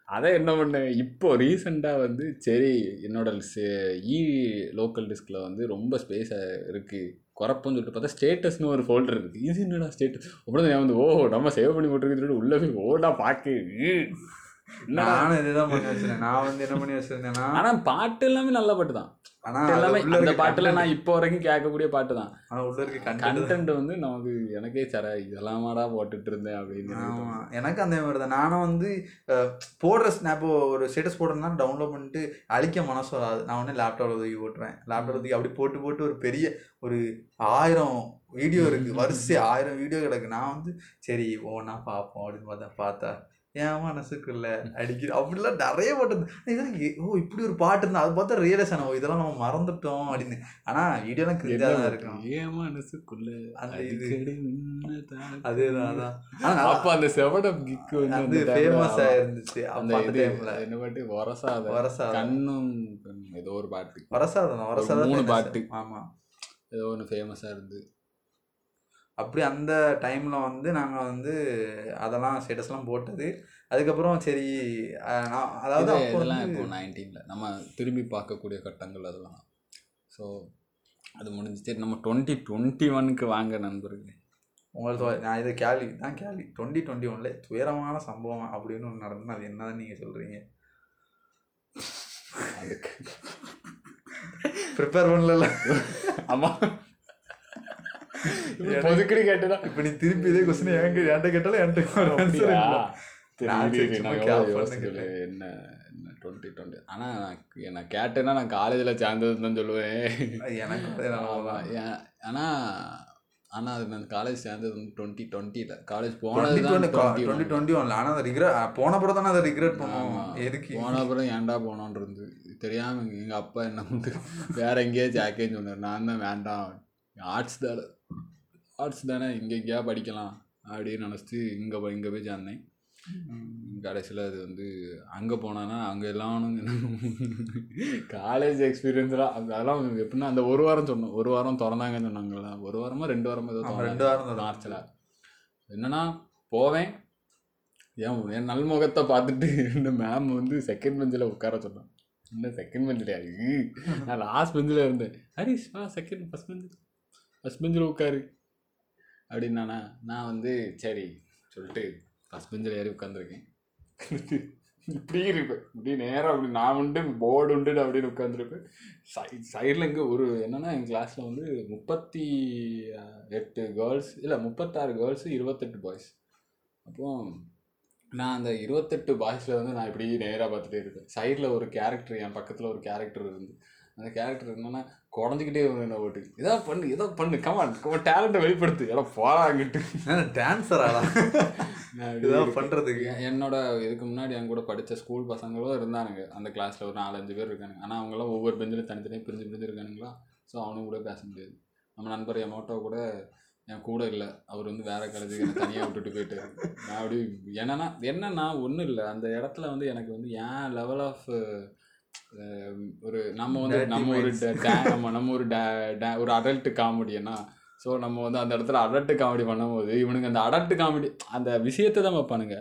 Speaker 2: அதை என்ன பண்ணேன்? இப்போ ரீசெண்டாக வந்து சரி என்னோட இ லோக்கல் டிஸ்கில் வந்து ரொம்ப ஸ்பேஸாக இருக்குது குறப்புன்னு சொல்லிட்டு பார்த்தா ஸ்டேட்டஸ்னு ஒரு ஃபோல்டர் இருக்குது இது என்னடா ஸ்டேட்டஸ் அப்புறம் நான் வந்து ஓ நம்ம சேவ் பண்ணி சொல்லிட்டு உள்ளே போய் ஓடா பார்க்கு
Speaker 1: நானும் இதுதான் பண்ணி வச்சிருந்தேன். நான் வந்து என்ன பண்ணி வச்சிருந்தேன்னா
Speaker 2: ஆனால் பாட்டு எல்லாமே நல்ல பாட்டு தான்.
Speaker 1: ஆனா
Speaker 2: எல்லாமே அந்த பாட்டுல நான் இப்போ வரைக்கும் கேட்கக்கூடிய பாட்டு தான்.
Speaker 1: ஆனா உள்ள இருக்க
Speaker 2: கண்டென்ட் வந்து நமக்கு எனக்கே சர இதெல்லாமாடா போட்டுட்டு இருந்தேன் அப்படின்னு எனக்கு
Speaker 1: அந்த மாதிரி தான். நானும் வந்து போடுற ஸ்னாப் ஒரு ஸ்டேட்டஸ் போடுறதுனா டவுன்லோட் பண்ணிட்டு அழிக்க மனசு வராது. நான் உடனே லேப்டாப்ல தூக்கி போட்டுருவேன். லேப்டாப்ல தூக்கி அப்படி போட்டு போட்டு ஒரு பெரிய ஒரு ஆயிரம் வீடியோ இருக்கு. வரிசை ஆயிரம் வீடியோ கிடக்கு. நான் வந்து சரி ஓனா பார்ப்போம் அப்படின்னு பார்த்தா பார்த்தா என் மனசுக்குள்ள அடிக்குது அப்படிலாம் நிறைய பாட்டு இருந்து- இதெல்லாம் ஏ- ஓ இப்படி ஒரு பாட்டு இருந்தா அது பார்த்தா ரியலைஸ் ஆன ஓ இதெல்லாம் நம்ம மறந்துட்டோம் அப்படின்னு. ஆனா வீடியோலாம் கிரிஞ்சா தான் இருக்கும்.
Speaker 2: என் மனசுக்குள்ள
Speaker 1: அந்த இது. அதேதான் அதான். ஆனா
Speaker 2: அப்ப அந்த செவடம் கிக்கு வந்து
Speaker 1: ஃபேமஸ்
Speaker 2: ஆமா.
Speaker 1: ஆயிருந்துச்சு
Speaker 2: அந்த
Speaker 1: டைம்ல
Speaker 2: என்ன பாட்டு? வரசாத
Speaker 1: வரசாத
Speaker 2: கண்ணும் ஏதோ ஒரு பாட்டு.
Speaker 1: வரசாதம் வரசாதம்
Speaker 2: மூணு. பாட்டு.
Speaker 1: ஆமா.
Speaker 2: ஏதோ ஒன்று ஃபேமஸாக இருந்து.
Speaker 1: அப்படி அந்த டைம்ல வந்து நாங்க வந்து அதெல்லாம் ஸ்டேட்டஸ்லாம் போட்டது. அதுக்கப்புறம் சரி அதாவது
Speaker 2: இதெல்லாம் இப்போ நைன்டீனில் நம்ம திரும்பி பார்க்கக்கூடிய கட்டங்கள் அதெல்லாம். ஸோ அது முடிஞ்சு சரி நம்ம டுவெண்ட்டி டுவெண்ட்டி ஒனுக்கு வாங்க நண்பர்களே.
Speaker 1: உங்களுக்கு நான் இது கேள்வி தான் கேள்வி. டுவெண்ட்டி டுவெண்ட்டி ஒன்ல துயரமான சம்பவம் அப்படின்னு ஒன்று நடந்தது அது என்னன்னு நீங்க சொல்றீங்க?
Speaker 2: அதுக்கு.
Speaker 1: ப்ரிப்பேர் பண்ணல
Speaker 2: ஆமாம் பொதுக்கடி
Speaker 1: இப்போ நீ திருப்பி இதே கொஸ்டின் என்கிட்ட என்கிட்ட கேட்டாலும் என்கிட்ட.
Speaker 2: என்ன டுவெண்ட்டி டுவெண்ட்டி ஆனால் நான் நான் கேட்டேன்னா நான் காலேஜில் சேர்ந்ததுன்னு தான் சொல்லுவேன்.
Speaker 1: எனக்கு அதே
Speaker 2: ஆமா,
Speaker 1: நான்
Speaker 2: ஏன்- ஆனா ஆனா அது நான் காலேஜ் சேர்ந்தது வந்து டுவெண்ட்டி டுவெண்ட்டியில் காலேஜ் போனது
Speaker 1: டுவெண்ட்டி டுவெண்ட்டி ஒன்ல ஆனால் அதை ரிக்ரெட் போன பிறகு தானே அதை ரிக்ரெட் பண்ணுவோம். எதுக்கு?
Speaker 2: போன அப்புறம் ஏன்டா போனோன்னு இருந்து தெரியாம எங்க- எங்க அப்பா என்ன வந்து வேற எங்கேயாச்சும் ஜாக்கேன்னு சொன்னார். நான் தான் வேண்டாம். ஆர்ட்ஸ் தானே. ஆர்ட்ஸ் தானே இங்கே எங்கேயா படிக்கலாம் அப்படின்னு நினச்சிட்டு இங்கே இங்கே போய் சேர்ந்தேன். கடைசியில் அது வந்து அங்கே போனான்னா அங்கே எல்லாம் காலேஜ் எக்ஸ்பீரியன்ஸ்லாம் அது அதெல்லாம் எப்படின்னா அந்த ஒரு வாரம் சொன்னோம். ஒரு வாரம் திறந்தாங்கன்னு சொன்னாங்களா ஒரு வாரமா ரெண்டு வாரமா ஏதோ
Speaker 1: ரெண்டு வாரம்.
Speaker 2: மார்ச்சில் என்னன்னா போவேன். என் என் நல்முகத்தை பார்த்துட்டு இந்த மேம் வந்து செகண்ட் பெஞ்சில் உட்கார சொன்னான். என்ன செகண்ட் பெஞ்சில் நான் லாஸ்ட் பெஞ்சில் இருந்தேன். ஹரிஷ் வா செகண்ட் ஃபஸ்ட் பெஞ்சில் ஃபஸ்ட் பெஞ்சில் உட்காரு. அப்படின்னாண்ணா நான் வந்து சரி சொல்லிட்டு ஃபஸ்ட் பெஞ்சில் ஏறி உட்காந்துருக்கேன் இப்படி இருப்பேன். இப்படி நேராக அப்படி நான் உண்டு போர்டு உண்டு அப்படின்னு உட்காந்துருப்பேன் சை சைடில் இங்கே ஒரு என்னன்னா எங்கள் கிளாஸில் வந்து முப்பத்தி எட்டு கேர்ள்ஸ் இல்லை முப்பத்தாறு கேர்ள்ஸு இருபத்தெட்டு பாய்ஸ் அப்போ நான் அந்த இருபத்தெட்டு பாய்ஸில் வந்து நான் இப்படி நேராக பார்த்துட்டே இருப்பேன். சைடில் ஒரு கேரக்டர் என் பக்கத்தில் ஒரு கேரக்டர் இருந்து அந்த கேரக்டர் என்னன்னா குறைஞ்சிக்கிட்டே என்ன ஓட்டு ஏதோ பண்ணு ஏதோ பண்ணு. கமான் டேலண்ட்டை வெளிப்படுத்து. எல்லாம் போறாங்கிட்டு *laughs* நான் இப்படி
Speaker 1: இதெல்லாம்
Speaker 2: எ- என்னோட இதுக்கு முன்னாடி என் கூட படித்த ஸ்கூல் பசங்களும் இருந்தானுங்க. அந்த கிளாஸில் ஒரு நாலஞ்சு பேர் இருக்கானுங்க. ஆனால் அவங்களாம் ஒவ்வொரு பெஞ்சிலும் தனித்தனியாக பிரிஞ்சு பிரிஞ்சு இருக்கானுங்களா? ஸோ அவனுங்க கூட பேச முடியாது. நம்ம நண்பர் எமோட்டோ கூட என் கூட இல்லை. அவர் வந்து வேற காலேஜுக்கு என்னை தனியாக விட்டுட்டு போயிட்டாரு. நான் அப்படி என்னன்னா என்னன்னா ஒன்றும் இல்லை. அந்த இடத்துல வந்து எனக்கு வந்து ஏன் லெவல் ஆஃப் ஒரு நம்ம வந்து நம்ம ஒரு நம்ம நம்ம ஒரு ஒரு அடல்ட் காமெடினா ஸோ நம்ம வந்து அந்த இடத்துல அடல்ட் காமெடி பண்ணும்போது இவனுங்க அந்த அடல்ட் காமெடி அந்த விஷயத்தை தான் பார்ப்பானுங்க.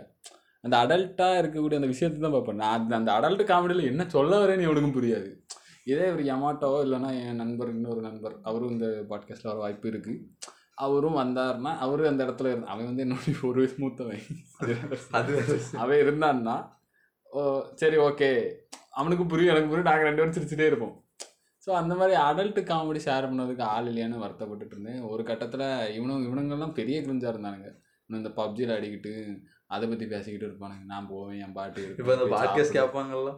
Speaker 2: அந்த அடல்ட்டாக இருக்கக்கூடிய அந்த விஷயத்தை தான் பார்ப்பேன் நான் அந்த- அந்த அடல்ட் காமெடியில் என்ன சொல்ல வரேன்னு இவனுக்கும் புரியாது. இதே ஒரு யமாட்டோவோ இல்லைன்னா என் நண்பர் இன்னொரு நண்பர் அவரும் இந்த பாட்காஸ்ட்டில் வர வாய்ப்பு இருக்குது அவரும் வந்தாருன்னா அவரும் அந்த இடத்துல இருந்தா அவன் வந்து என்னோட *laughs* ஒரு வயசு மூத்தவன். அது. அவன் இருந்தான்னா ஓ சரி ஓகே அவனுக்கும் புரியும் எனக்கு புரியும். நாங்கள் ரெண்டு பேரும் சிரிச்சுட்டே இருப்போம். ஸோ அந்த மாதிரி அடல்ட் காமெடி ஷேர் பண்ணதுக்கு ஆள் இல்லையான்னு வருத்தப்பட்டுட்டு இருந்தேன். ஒரு கட்டத்தில் இவனும் இவனுங்கெல்லாம் பெரிய கிரிஞ்சாக இருந்தானுங்க. இன்னும் இந்த பப்ஜியில் அடிக்கிட்டு அதை பற்றி பேசிக்கிட்டு இருப்பானுங்க. நான் போவேன் என் பாட்டு
Speaker 1: இப்போ இந்த பாட்காஸ்ட் கேட்பாங்கல்ல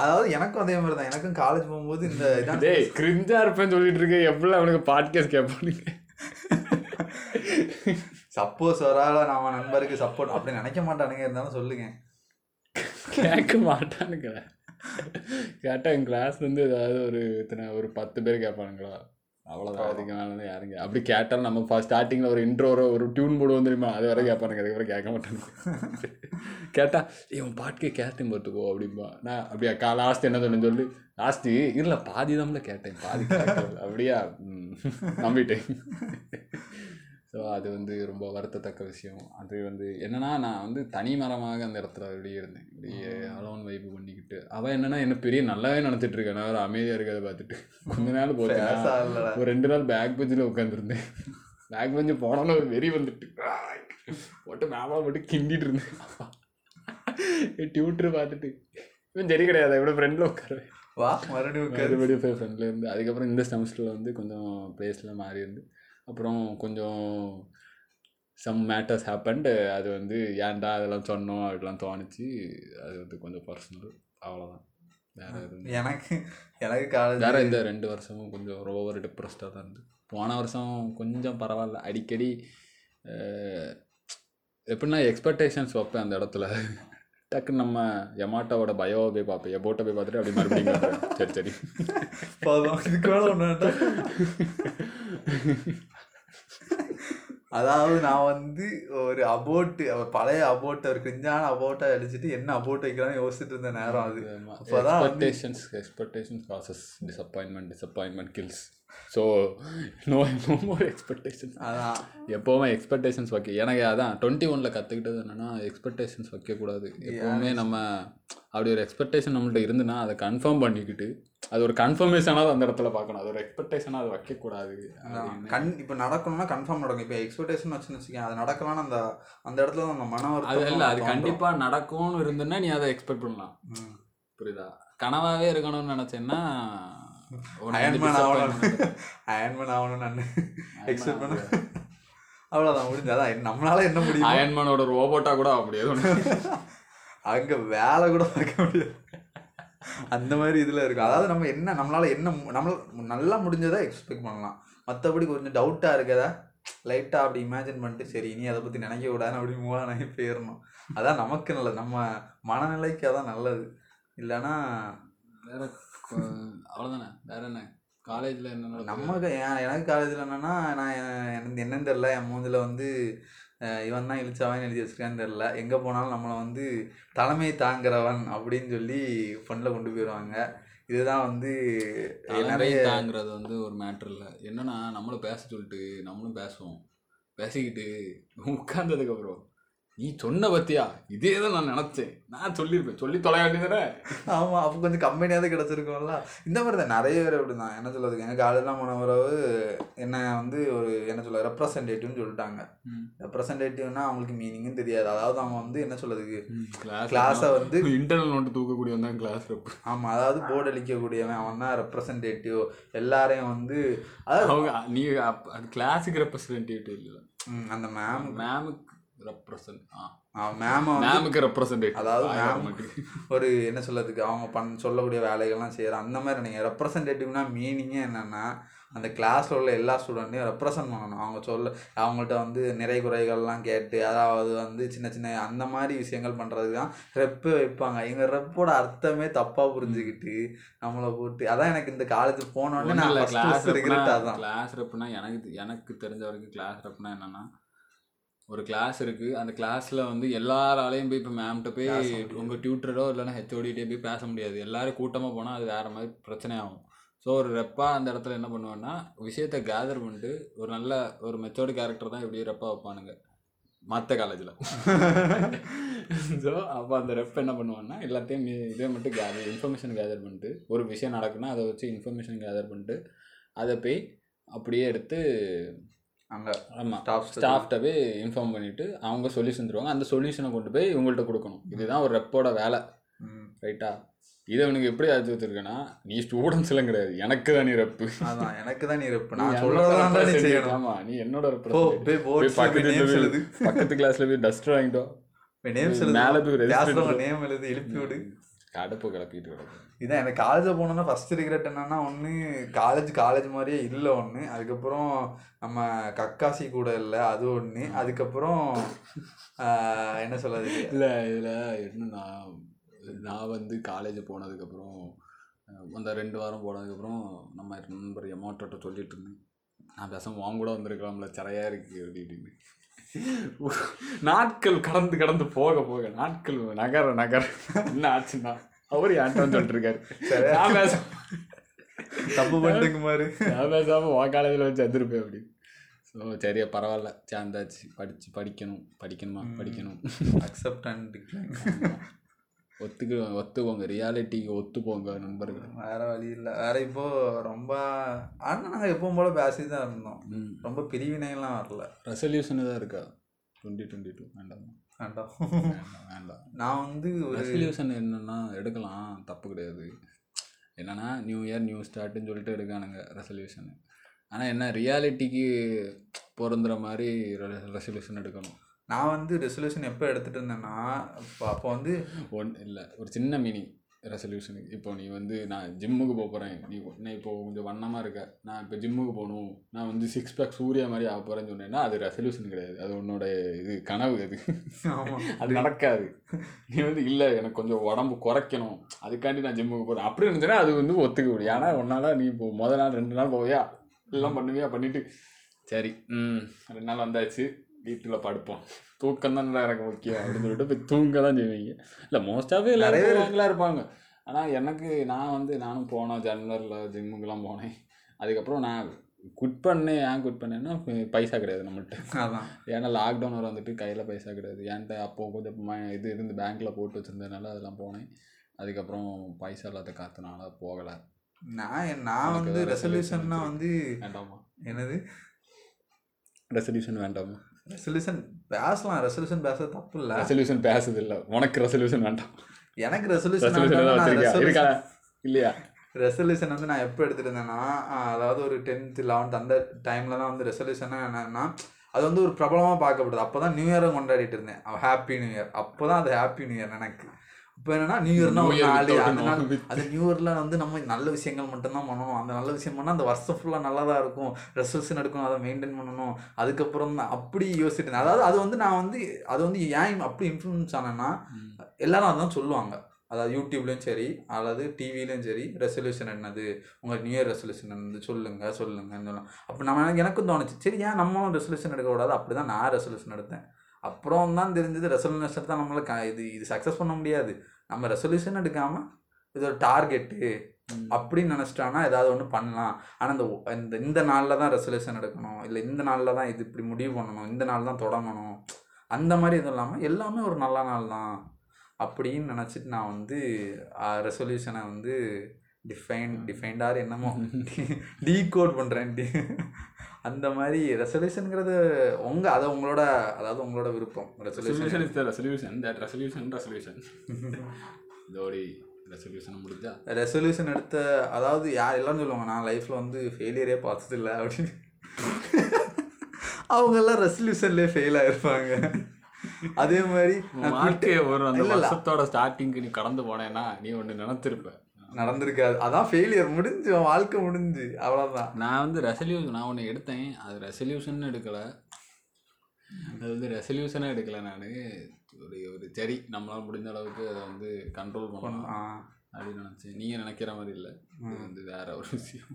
Speaker 1: அதாவது எனக்கும் அதே மாதிரி தான் எனக்கும் காலேஜ் போகும்போது இந்த
Speaker 2: டேய் கிரிஞ்சா இருப்பேன்னு சொல்லிட்டு இருக்கேன் எப்படி அவனுக்கு பாட்காஸ்ட் கேட்பானுங்க
Speaker 1: சப்போஸ் வரால நம்ம நண்பருக்கு சப்போர்ட் அப்படி நினைக்க மாட்டானுங்க இருந்தாலும் சொல்லுங்க.
Speaker 2: கேட்க மாட்டானுங்க கேட்டால் என் கிளாஸ்லேருந்து ஏதாவது ஒரு இத்தனை ஒரு பத்து பேர் கேட்பானுங்களா? அவ்வளோதான் அதுக்கு மேலே யாருங்க? அப்படி கேட்டாலும் நம்ம ஃபஸ்ட் ஸ்டார்டிங்கில் ஒரு இன்ட்ரோ ஒரு டியூன் போடுவோம் தெரியுமா? அது வரை கேட்பானுங்க. அதுக்கப்புறம் கேட்க மாட்டானுங்க. கேட்டா இவன் பாட்டுக்கே கேட்டேன் பார்த்துக்கோ அப்படிம்பா. நான் அப்படியா கா லாஸ்ட் என்ன சொன்னேன்னு சொல்லி. லாஸ்ட்டு இல்லை பாதி தான்ல கேட்டேன். பாதி அப்படியா? நம்பிட்டேன். ஸோ அது வந்து ரொம்ப வருத்தத்தக்க விஷயம். அது வந்து என்னன்னா நான் வந்து தனி மரமாக அந்த இடத்துல அப்படியே இருந்தேன். இப்படியே அலோன் வைப்பு பண்ணிக்கிட்டு. அவள் என்னன்னா என்ன பெரிய நல்லாவே நினச்சிட்டு இருக்கேன் நான் ஒரு அமைதியாக இருக்கிறத பார்த்துட்டு. கொஞ்ச நாள் போச்சு. ஒரு ரெண்டு நாள் பேக் பெஞ்சில் உட்காந்துருந்தேன் பேக் பெஞ்சு போனோன்னு ஒரு வெறி வந்துட்டு. போட்டு மேலே போட்டு கிண்டிட்டு இருந்தேன். டியூட்டர் பார்த்துட்டு. இவன் சரி கிடையாது. இவ்வளோ ஃப்ரெண்டில் உட்காருவேன்.
Speaker 1: வா மறுபடியும்.
Speaker 2: மறுபடியும் போய் ஃப்ரெண்டில் இருந்து. அதுக்கப்புறம் இந்த செமஸ்டரில் வந்து கொஞ்சம் பிளேஸ்லாம் மாறி இருந்து. அப்புறம் கொஞ்சம் சம் மேட்டர்ஸ் ஹேப்பண்ட் அது வந்து ஏன்டா அதெல்லாம் சொன்னோம்? அப்படிலாம் தோணுச்சு. அது வந்து கொஞ்சம் பர்சனல் அவ்வளோதான் வேற எதுவும்
Speaker 1: எனக்கு எனக்கு காலேஜ்
Speaker 2: வேற இந்த ரெண்டு வருஷமும் கொஞ்சம் ஓவர் டிப்ரெஸ்டாக தான் இருந்து. போன வருஷம் கொஞ்சம் பரவாயில்ல. அடிக்கடி எப்படின்னா எக்ஸ்பெக்டேஷன்ஸ் வைப்பேன் அந்த இடத்துல. டக்குன்னு நம்ம எமாட்டோவோட பயோவை போய் பார்ப்பேன் எபோட்டை போய் பார்த்துட்டு அப்படி மறுபடியும். *laughs* சரி சரி.
Speaker 1: போதும். இதுக்கு மேல வேண்டாம். அதாவது நான் வந்து ஒரு அபோட் பழைய அபோட்டை ஒரு கிஞ்சான அபோட்டை அடிச்சுட்டு என்ன அபோட் வைக்கலாம்னு யோசிச்சுட்டு இருந்த நேரம் அது. அப்பதான்
Speaker 2: expectations expectations causes disappointment disappointment kills so no no more expectations
Speaker 1: அதான்.
Speaker 2: எப்போவுமே எக்ஸ்பெக்டேஷன்ஸ் வைக்க. எனக்கு அதான் டுவெண்ட்டி ஒனில் கற்றுக்கிட்டது என்னென்னா எக்ஸ்பெக்டேஷன்ஸ் வைக்கக்கூடாது. எப்போவுமே நம்ம அப்படி ஒரு எக்ஸ்பெக்டேஷன் நம்மள்ட்ட இருந்துன்னா அதை கன்ஃபார்ம் பண்ணிக்கிட்டு அது ஒரு கன்ஃபர்மேஷனாக அந்த இடத்துல பார்க்கணும். அது ஒரு எக்ஸ்பெக்டேஷனாக அதை வைக்கக்கூடாது.
Speaker 1: கண் இப்போ நடக்கணும்னா கன்ஃபார்ம் நடக்கும். இப்போ எக்ஸ்பெக்டேஷன் வச்சுன்னு வச்சுக்கேன் அது நடக்கலாம்னு அந்த அந்த இடத்துல தான் அந்த மன
Speaker 2: அது இல்லை அது. கண்டிப்பாக நடக்கும்னு இருந்துன்னா நீ அதை எக்ஸ்பெக்ட் பண்ணலாம். புரியுதா? கனவாகவே இருக்கணும்னு நினச்சேன்னா
Speaker 1: அயன்மேன் ஆகணும். அயன்மேன் ஆகணும்னு நான். எக்ஸ்பெக்ட் பண்ண. அவ்வளோதான் முடிஞ்சு. அதான் நம்மளால என்ன முடியும்?
Speaker 2: அயன்மேனோட ரோபோட்டா கூட ஆக முடியாது *laughs*
Speaker 1: அங்க வேலை கூட பார்க்க முடியாது. அந்த மாதிரி இதுல இருக்கும். அதாவது நம்ம என்ன நம்மளால என்ன மு- நம்மள நல்லா முடிஞ்சதை எக்ஸ்பெக்ட் பண்ணலாம். மற்றபடி கொஞ்சம் டவுட்டா இருக்கதா லைட்டா அப்படி இமேஜின் பண்ணிட்டு சரி இனி அதை பத்தி நினைக்க கூடாதுன்னு அப்படி மூவ் ஆகி போயிடணும். அதான் நமக்கு நல்லது. நம்ம மனநிலைக்கு அதான் நல்லது. இல்லைன்னா
Speaker 2: அவ்வளவுதானே? வேற என்ன? காலேஜ்ல என்ன?
Speaker 1: நம்ம எனக்கு காலேஜில் என்னன்னா நான் எனக்கு என்னன்னு தெரில என் மூஞ்சில் வந்து இவன் தான் இழிச்சவன் எழுதி வச்சிருக்கான்னு தெரில எங்கே போனாலும் நம்மளை வந்து தலைமை தாங்குறவன் அப்படின்னு சொல்லி ஃபண்டில் கொண்டு போயிடுவாங்க இதுதான் வந்து நிறைய
Speaker 2: தாங்கிறது வந்து ஒரு மேட்ரு இல்லை. என்னன்னா நம்மளும் பேச சொல்லிட்டு நம்மளும் பேசுவோம். பேசிக்கிட்டு உட்கார்ந்ததுக்கு அப்புறம். நீ சொன்ன பத்தியா? இதே தான் நான் நினச்சேன். நான் சொல்லியிருப்பேன். சொல்லி தொலை வேண்டியதானே
Speaker 1: ஆமாம் அப்போ கொஞ்சம் கம்பெனியாவது கிடச்சிருக்கோம்ல. இந்த மாதிரி தான் நிறைய பேர் அப்படி தான் என்ன சொல்றது? எங்கள் காலேஜ்லாம் போன பிறகு என்ன வந்து ஒரு என்ன சொல்ல ரெப்ரசன்டேட்டிவ்னு சொல்லிட்டாங்க. ரெப்ரசன்டேட்டிவ்னா அவங்களுக்கு மீனிங்கும் தெரியாது. அதாவது அவங்க வந்து என்ன சொல்றதுக்கு
Speaker 2: கிளாஸ்
Speaker 1: வந்து
Speaker 2: இன்டர்னல் நோட்டு தூக்கக்கூடிய தான் கிளாஸ்
Speaker 1: ஆமாம் அதாவது போர்டு அளிக்கக்கூடியவன் அவன் தான் ரெப்ரசன்டேட்டிவ் எல்லாரையும் வந்து அதாவது
Speaker 2: அவங்க நீ கிளாஸுக்கு ரெப்ரசன்டேட்டிவ் இல்லை.
Speaker 1: அந்த மேம்
Speaker 2: மேமுக்கு ரெப்ரசன்ட்
Speaker 1: மேம்
Speaker 2: மேமுக்கு ரெப்ரசன்டேட்டிவ்
Speaker 1: அதாவது மேம் ஒரு என்ன சொல்றதுக்கு அவங்க பண் சொல்லக்கூடிய வேலைகள்லாம் செய்கிற அந்த மாதிரி நீங்கள் ரெப்ரசன்டேட்டிவ்னா மீனிங்கே என்னென்னா அந்த கிளாஸில் உள்ள எல்லா ஸ்டூடெண்ட்டையும் ரெப்ரசன்ட் பண்ணணும். அவங்க சொல்ல அவங்கள்ட்ட வந்து நிறை குறைகள்லாம் கேட்டு அதாவது வந்து சின்ன சின்ன அந்த மாதிரி விஷயங்கள் பண்ணுறதுக்கு தான் ரெப்பு வைப்பாங்க. எங்கள் ரெப்போட அர்த்தமே தப்பாக புரிஞ்சுக்கிட்டு நம்மளை போட்டு அதான் எனக்கு இந்த காலேஜ் போனோடனே நான்
Speaker 2: கிளாஸ்
Speaker 1: அதான்.
Speaker 2: கிளாஸ் ரெப்னா எனக்கு எனக்கு தெரிஞ்ச வரைக்கும் கிளாஸ் ரெப்னா என்னன்னா ஒரு கிளாஸ் இருக்கு. அந்த கிளாஸ்ல வந்து எல்லாராலையும் போய் இப்போ மேம்கிட்ட போய்
Speaker 1: பேச முடியாது.
Speaker 2: உங்க டியூட்டரோ இல்லைன்னா ஹெச்ஓடிட்டே போய் பேச முடியாது. எல்லாரும் கூட்டமா போனா அது வேற மாதிரி பிரச்சனை ஆகும். ஸோ ஒரு ரெப்பா அந்த இடத்துல என்ன பண்ணுவேன்னா விஷயத்தை கேதர் பண்ணிட்டு ஒரு நல்ல ஒரு மெச்சோர்டு கேரக்டர் தான் இப்படி ரெப்பா வைப்பானுங்க. மற்ற காலேஜில் ஸோ அப்போ அந்த ரெப் என்ன பண்ணுவான்னா எல்லாத்தையும் இதே மட்டும் கேதர் இன்ஃபர்மேஷன் கேதர் பண்ணிட்டு ஒரு விஷயம் நடக்குன்னா அதை வச்சு இன்ஃபர்மேஷன் கேதர் பண்ணிட்டு அதை போய் அப்படியே எடுத்து
Speaker 1: அங்கே
Speaker 2: ஆமாம்
Speaker 1: ஸ்டாஃப்
Speaker 2: ஸ்டாஃப்ட்ட போய் இன்ஃபார்ம் பண்ணிவிட்டு அவங்க சொல்யூஷன் தருவாங்க. அந்த சொல்யூஷனை கொண்டு போய் இவங்கள்ட்ட கொடுக்கணும். இதுதான் ஒரு ரெப்போட வேலை. ரைட்டா இதை அவனுக்கு எப்படி ஆச்சு வச்சிருக்கேன்னா நீ ஸ்டூடெண்ட்ஸ் எல்லாம் கிடையாது. எனக்கு தான் நீ ரெப்பு
Speaker 1: அதான் எனக்கு தான் நீ ரெப்பு நான் சொல்கிறதெல்லாம் தான் நீ செய்யணும்.
Speaker 2: ஆமா நீ என்னோட
Speaker 1: போ
Speaker 2: representative.
Speaker 1: போய்
Speaker 2: போய்
Speaker 1: போர்ட்ஸ்
Speaker 2: பக்கத்து பக்கத்து கிளாஸ்ல போய் டஸ்ட் வாங்கிட்டோ
Speaker 1: நேம்ஸ்
Speaker 2: மேல போய்
Speaker 1: நேம் எழுதி எழுப்பி விடு.
Speaker 2: கடுப்பு கிளப்பிட்டு கிடக்கு.
Speaker 1: இதான் எனக்கு காலேஜில் போனோன்னா ஃபர்ஸ்ட் ரிக்ரெட் என்னன்னா ஒன்று காலேஜ் காலேஜ் மாதிரியே இல்லை ஒன்று அதுக்கப்புறம் நம்ம கக்காசி கூட இல்லை அது ஒன்று அதுக்கப்புறம் என்ன சொல்றது?
Speaker 2: இல்லை இதில் என்னன்னா நான் வந்து காலேஜ் போனதுக்கப்புறம் அந்த ரெண்டு வாரம் போனதுக்கப்புறம் நம்ம நண்பர் எமௌண்ட்டை சொல்லிட்டு இருந்தேன். நான் பேசாம வாங்க கூட வந்திருக்கலாம்ல சரையா இருக்கு அப்படின்னு நாட்கள் கடந்து கடந்து போக போக நாட்கள் நகர நகர. என்ன ஆச்சுன்னா அவர் ஏன்ட்டான்னு சொல்லிட்டு இருக்காரு நான் பேச
Speaker 1: தப்பு பண்ணிட்டுங்க மாதிரி
Speaker 2: நான் பேசாம உன் காலேஜில் வச்சு வந்துருப்பேன் அப்படி. ஸோ ஓ சரி பரவாயில்ல. சேர்ந்தாச்சு. படிச்சு படிக்கணும். படிக்கணுமா? படிக்கணும்.
Speaker 1: அக்செப்ட் அண்ட்
Speaker 2: ஒத்துக்கு ஒத்துக்கோங்க ரியாலிட்டிக்கு ஒத்துப்போங்க நண்பர்கள்.
Speaker 1: வேற வழி இல்லை. வேற இப்போ ரொம்ப ஆனால் நாங்கள் எப்பவும் போல பேசி தான் இருந்தோம் ரொம்ப பிரிவினைலாம் வரல.
Speaker 2: ரெசல்யூஷன் தான் இருக்கா? டுவெண்ட்டி டுவெண்ட்டி டூ வேண்டாம்.
Speaker 1: வேண்டாம்.
Speaker 2: வேண்டாம் வேண்டாம்.
Speaker 1: நான் வந்து ஒரு
Speaker 2: ரெசல்யூஷன் என்னன்னா எடுக்கலாம். தப்பு கிடையாது. என்னன்னா நியூ இயர் நியூ ஸ்டார்ட்னு சொல்லிட்டு எடுக்கானுங்க ரெசல்யூஷன் ஆனால் என்ன ரியாலிட்டிக்கு பொருந்துற மாதிரி ரெசல்யூஷன் எடுக்கணும்.
Speaker 1: நான் வந்து ரெசல்யூஷன் எப்போ எடுத்துட்டு இருந்தேன்னா அப்போ அப்போ வந்து
Speaker 2: ஒன் இல்லை ஒரு சின்ன மீனிங் ரெசல்யூஷனுக்கு இப்போ நீ வந்து நான் ஜிம்முக்கு போக போகிறேன் நீ நீ இப்போ கொஞ்சம் வண்ணமாக இருக்க. நான் இப்போ ஜிம்முக்கு போகணும். நான் வந்து சிக்ஸ் பேக் சூர்யா மாதிரி ஆக போகிறேன்னு சொன்னேன்னா அது ரெசல்யூஷன் கிடையாது. அது உன்னோட இது கனவு அது. *laughs* அது நடக்காது. நீ வந்து இல்லை எனக்கு கொஞ்சம் உடம்பு குறைக்கணும். அதுக்காண்டி நான் ஜிம்முக்கு போகிறேன் அப்படி இருந்துச்சுன்னா அது வந்து ஒத்துக்க முடியும் ஏன்னா ஒன்னால நீ இப்போ முத நாள் ரெண்டு நாள் போவியா? எல்லாம் பண்ணுவியா? பண்ணிட்டு சரி ம் ரெண்டு நாள் வந்தாச்சு. வீட்டில் படுப்போம். தூக்கம் தான் எனக்கு முக்கியம் அப்படின்னு சொல்லிட்டு போய் தூங்க தான் செய்வீங்க. இல்லை மோஸ்ட்டாகவே எல்லாரும் போவாங்களா இருப்பாங்க. ஆனால் எனக்கு நான் வந்து நானும் போனேன் ஜனவரியில் ஜிம்முக்கெல்லாம் போனேன். அதுக்கப்புறம் நான் குட் பண்ணேன். ஏன் குட் பண்ணேன்னா பைசா கிடையாது நம்மள்ட்ட.
Speaker 1: அதான்.
Speaker 2: ஏன்னா லாக்டவுன் வர வந்துட்டு கையில் பைசா கிடையாது. என்கிட்ட அப்போது கொஞ்சம் இது இருந்து பேங்க்கில் போட்டு வச்சுருந்ததுனால அதெல்லாம் போனேன். அதுக்கப்புறம் பைசா இல்லாத காத்துனால போகலை.
Speaker 1: நான் நான் வந்து ரெசல்யூஷன்னா வந்து
Speaker 2: வேண்டாமா?
Speaker 1: என்னது?
Speaker 2: ரெசல்யூஷன் வேண்டாமா?
Speaker 1: ரெசல்யூஷன் பேசலாம். ரெசல்யூஷன் பேச தப்பு இல்லை
Speaker 2: ரெசல்யூஷன் பேசுது இல்லை உனக்கு ரெசல்யூஷன் வேண்டாம்.
Speaker 1: எனக்கு
Speaker 2: ரெசல்யூஷன் இல்லையா?
Speaker 1: ரெசல்யூஷன் வந்து நான் எப்போ எடுத்துட்டு இருந்தேன்னா ஆஹ் அதாவது ஒரு டென்த்து லெவன்த் அந்த டைமில் தான் வந்து ரெசல்யூஷனாக என்னன்னா அது வந்து ஒரு பிரபலமாக பார்க்கப்படுது. அப்போ தான் நியூ இயரும் கொண்டாடிட்டு இருந்தேன். ஹாப்பி நியூ இயர் அப்போ தான் அது ஹாப்பி நியூ இயர் எனக்கு. இப்போ என்னன்னா நியூ இயர்னா ஒரு நாள்.
Speaker 2: with-
Speaker 1: அந்த நியூ இயரில் வந்து நம்ம நல்ல விஷயங்கள் மட்டும்தான் பண்ணணும். அந்த நல்ல விஷயம் பண்ணால் அந்த வருஷம் ஃபுல்லாக நல்லா தான் இருக்கும். ரெசல்யூஷன் எடுக்கணும் அதை மெயின்டைன் பண்ணணும். அதுக்கப்புறம் தான் அப்படி யோசிச்சுட்டு இருந்தேன் அதாவது அது வந்து நான் வந்து அது வந்து ஏன் அப்படி இன்ஃப்ளூயன்ஸ் ஆனேன்னா எல்லாரும் அதான் சொல்லுவாங்க. அதாவது யூடியூப்லேயும் சரி அல்லது டிவிலையும் சரி ரெசல்யூஷன் என்னது? உங்கள் நியூ இயர் ரெசல்யூஷன் என்னது? சொல்லுங்க சொல்லுங்கன்னு சொல்லலாம். அப்போ நம்ம எனக்கும் தோணுச்சு சரி ஏன் நம்மளும் ரெசல்யூஷன் எடுக்கக்கூடாது? அப்படி தான் நான் ரெசல்யூஷன் எடுத்தேன். அப்புறம் தான் தெரிஞ்சது ரெசல்யூஷன் தான் நம்மளை க இது இது சக்ஸஸ் பண்ண முடியாது. நம்ம ரெசல்யூஷன் எடுக்காமல் இது ஒரு டார்கெட்டு அப்படின்னு நினச்சிட்டானா ஏதாவது ஒன்று பண்ணலாம். ஆனால் இந்த இந்த நாளில் தான் ரெசல்யூஷன் எடுக்கணும். இல்லை இந்த நாளில் தான் இது இப்படி முடிவு பண்ணணும். இந்த நாள் தான் தொடங்கணும். அந்த மாதிரி எதுவும் இல்லாமல் எல்லாமே ஒரு நல்ல நாள் தான் அப்படின்னு நினச்சிட்டு நான் வந்து ரெசல்யூஷனை வந்து டிஃபைன் டிஃபைன்டார் என்னமோ டீகோட் பண்ணுறேன் டி அந்த மாதிரி ரெசல்யூஷனுங்கிறது உங்கள் அதை உங்களோட அதாவது உங்களோட விருப்பம். Resolution
Speaker 2: is the resolution that resolution resolution இதோடி resolution முடிஞ்சா.
Speaker 1: ரெசல்யூஷன் எடுத்த அதாவது யார் எல்லாரும் சொல்லுவாங்க நான் லைஃப்பில் வந்து ஃபெயிலியரே பார்த்ததில்ல அப்படின்னு. அவங்கெல்லாம் ரெசல்யூஷன்லேயே ஃபெயில் ஆயிருப்பாங்க. அதே மாதிரி
Speaker 2: வாழ்க்கைய ஒரு அந்த
Speaker 1: இல்ல, இல்ல.
Speaker 2: வருஷத்தோட ஸ்டார்டிங்க்கு நீ கடந்து போனேன்னா நீ ஒன்று நினைத்திருப்ப.
Speaker 1: நடந்திருக்காது. அதான் ஃபெயிலியர் முடிஞ்சு உன் வாழ்க்கை முடிஞ்சு. அவ்வளோதான்
Speaker 2: நான் வந்து ரெசல்யூஷன் நான் ஒன்று எடுத்தேன். அது ரெசல்யூஷன் எடுக்கலை. அது வந்து ரெசல்யூஷனே எடுக்கலை நான். ஒரு ஒரு சரி நம்மளால் முடிஞ்ச அளவுக்கு அதை வந்து கண்ட்ரோல் பண்ணலாம்
Speaker 1: ஆ.
Speaker 2: அப்படின்னு நினச்சேன். நீங்கள் நினைக்கிற மாதிரி இல்லை. இது வந்து வேற ஒரு விஷயம்.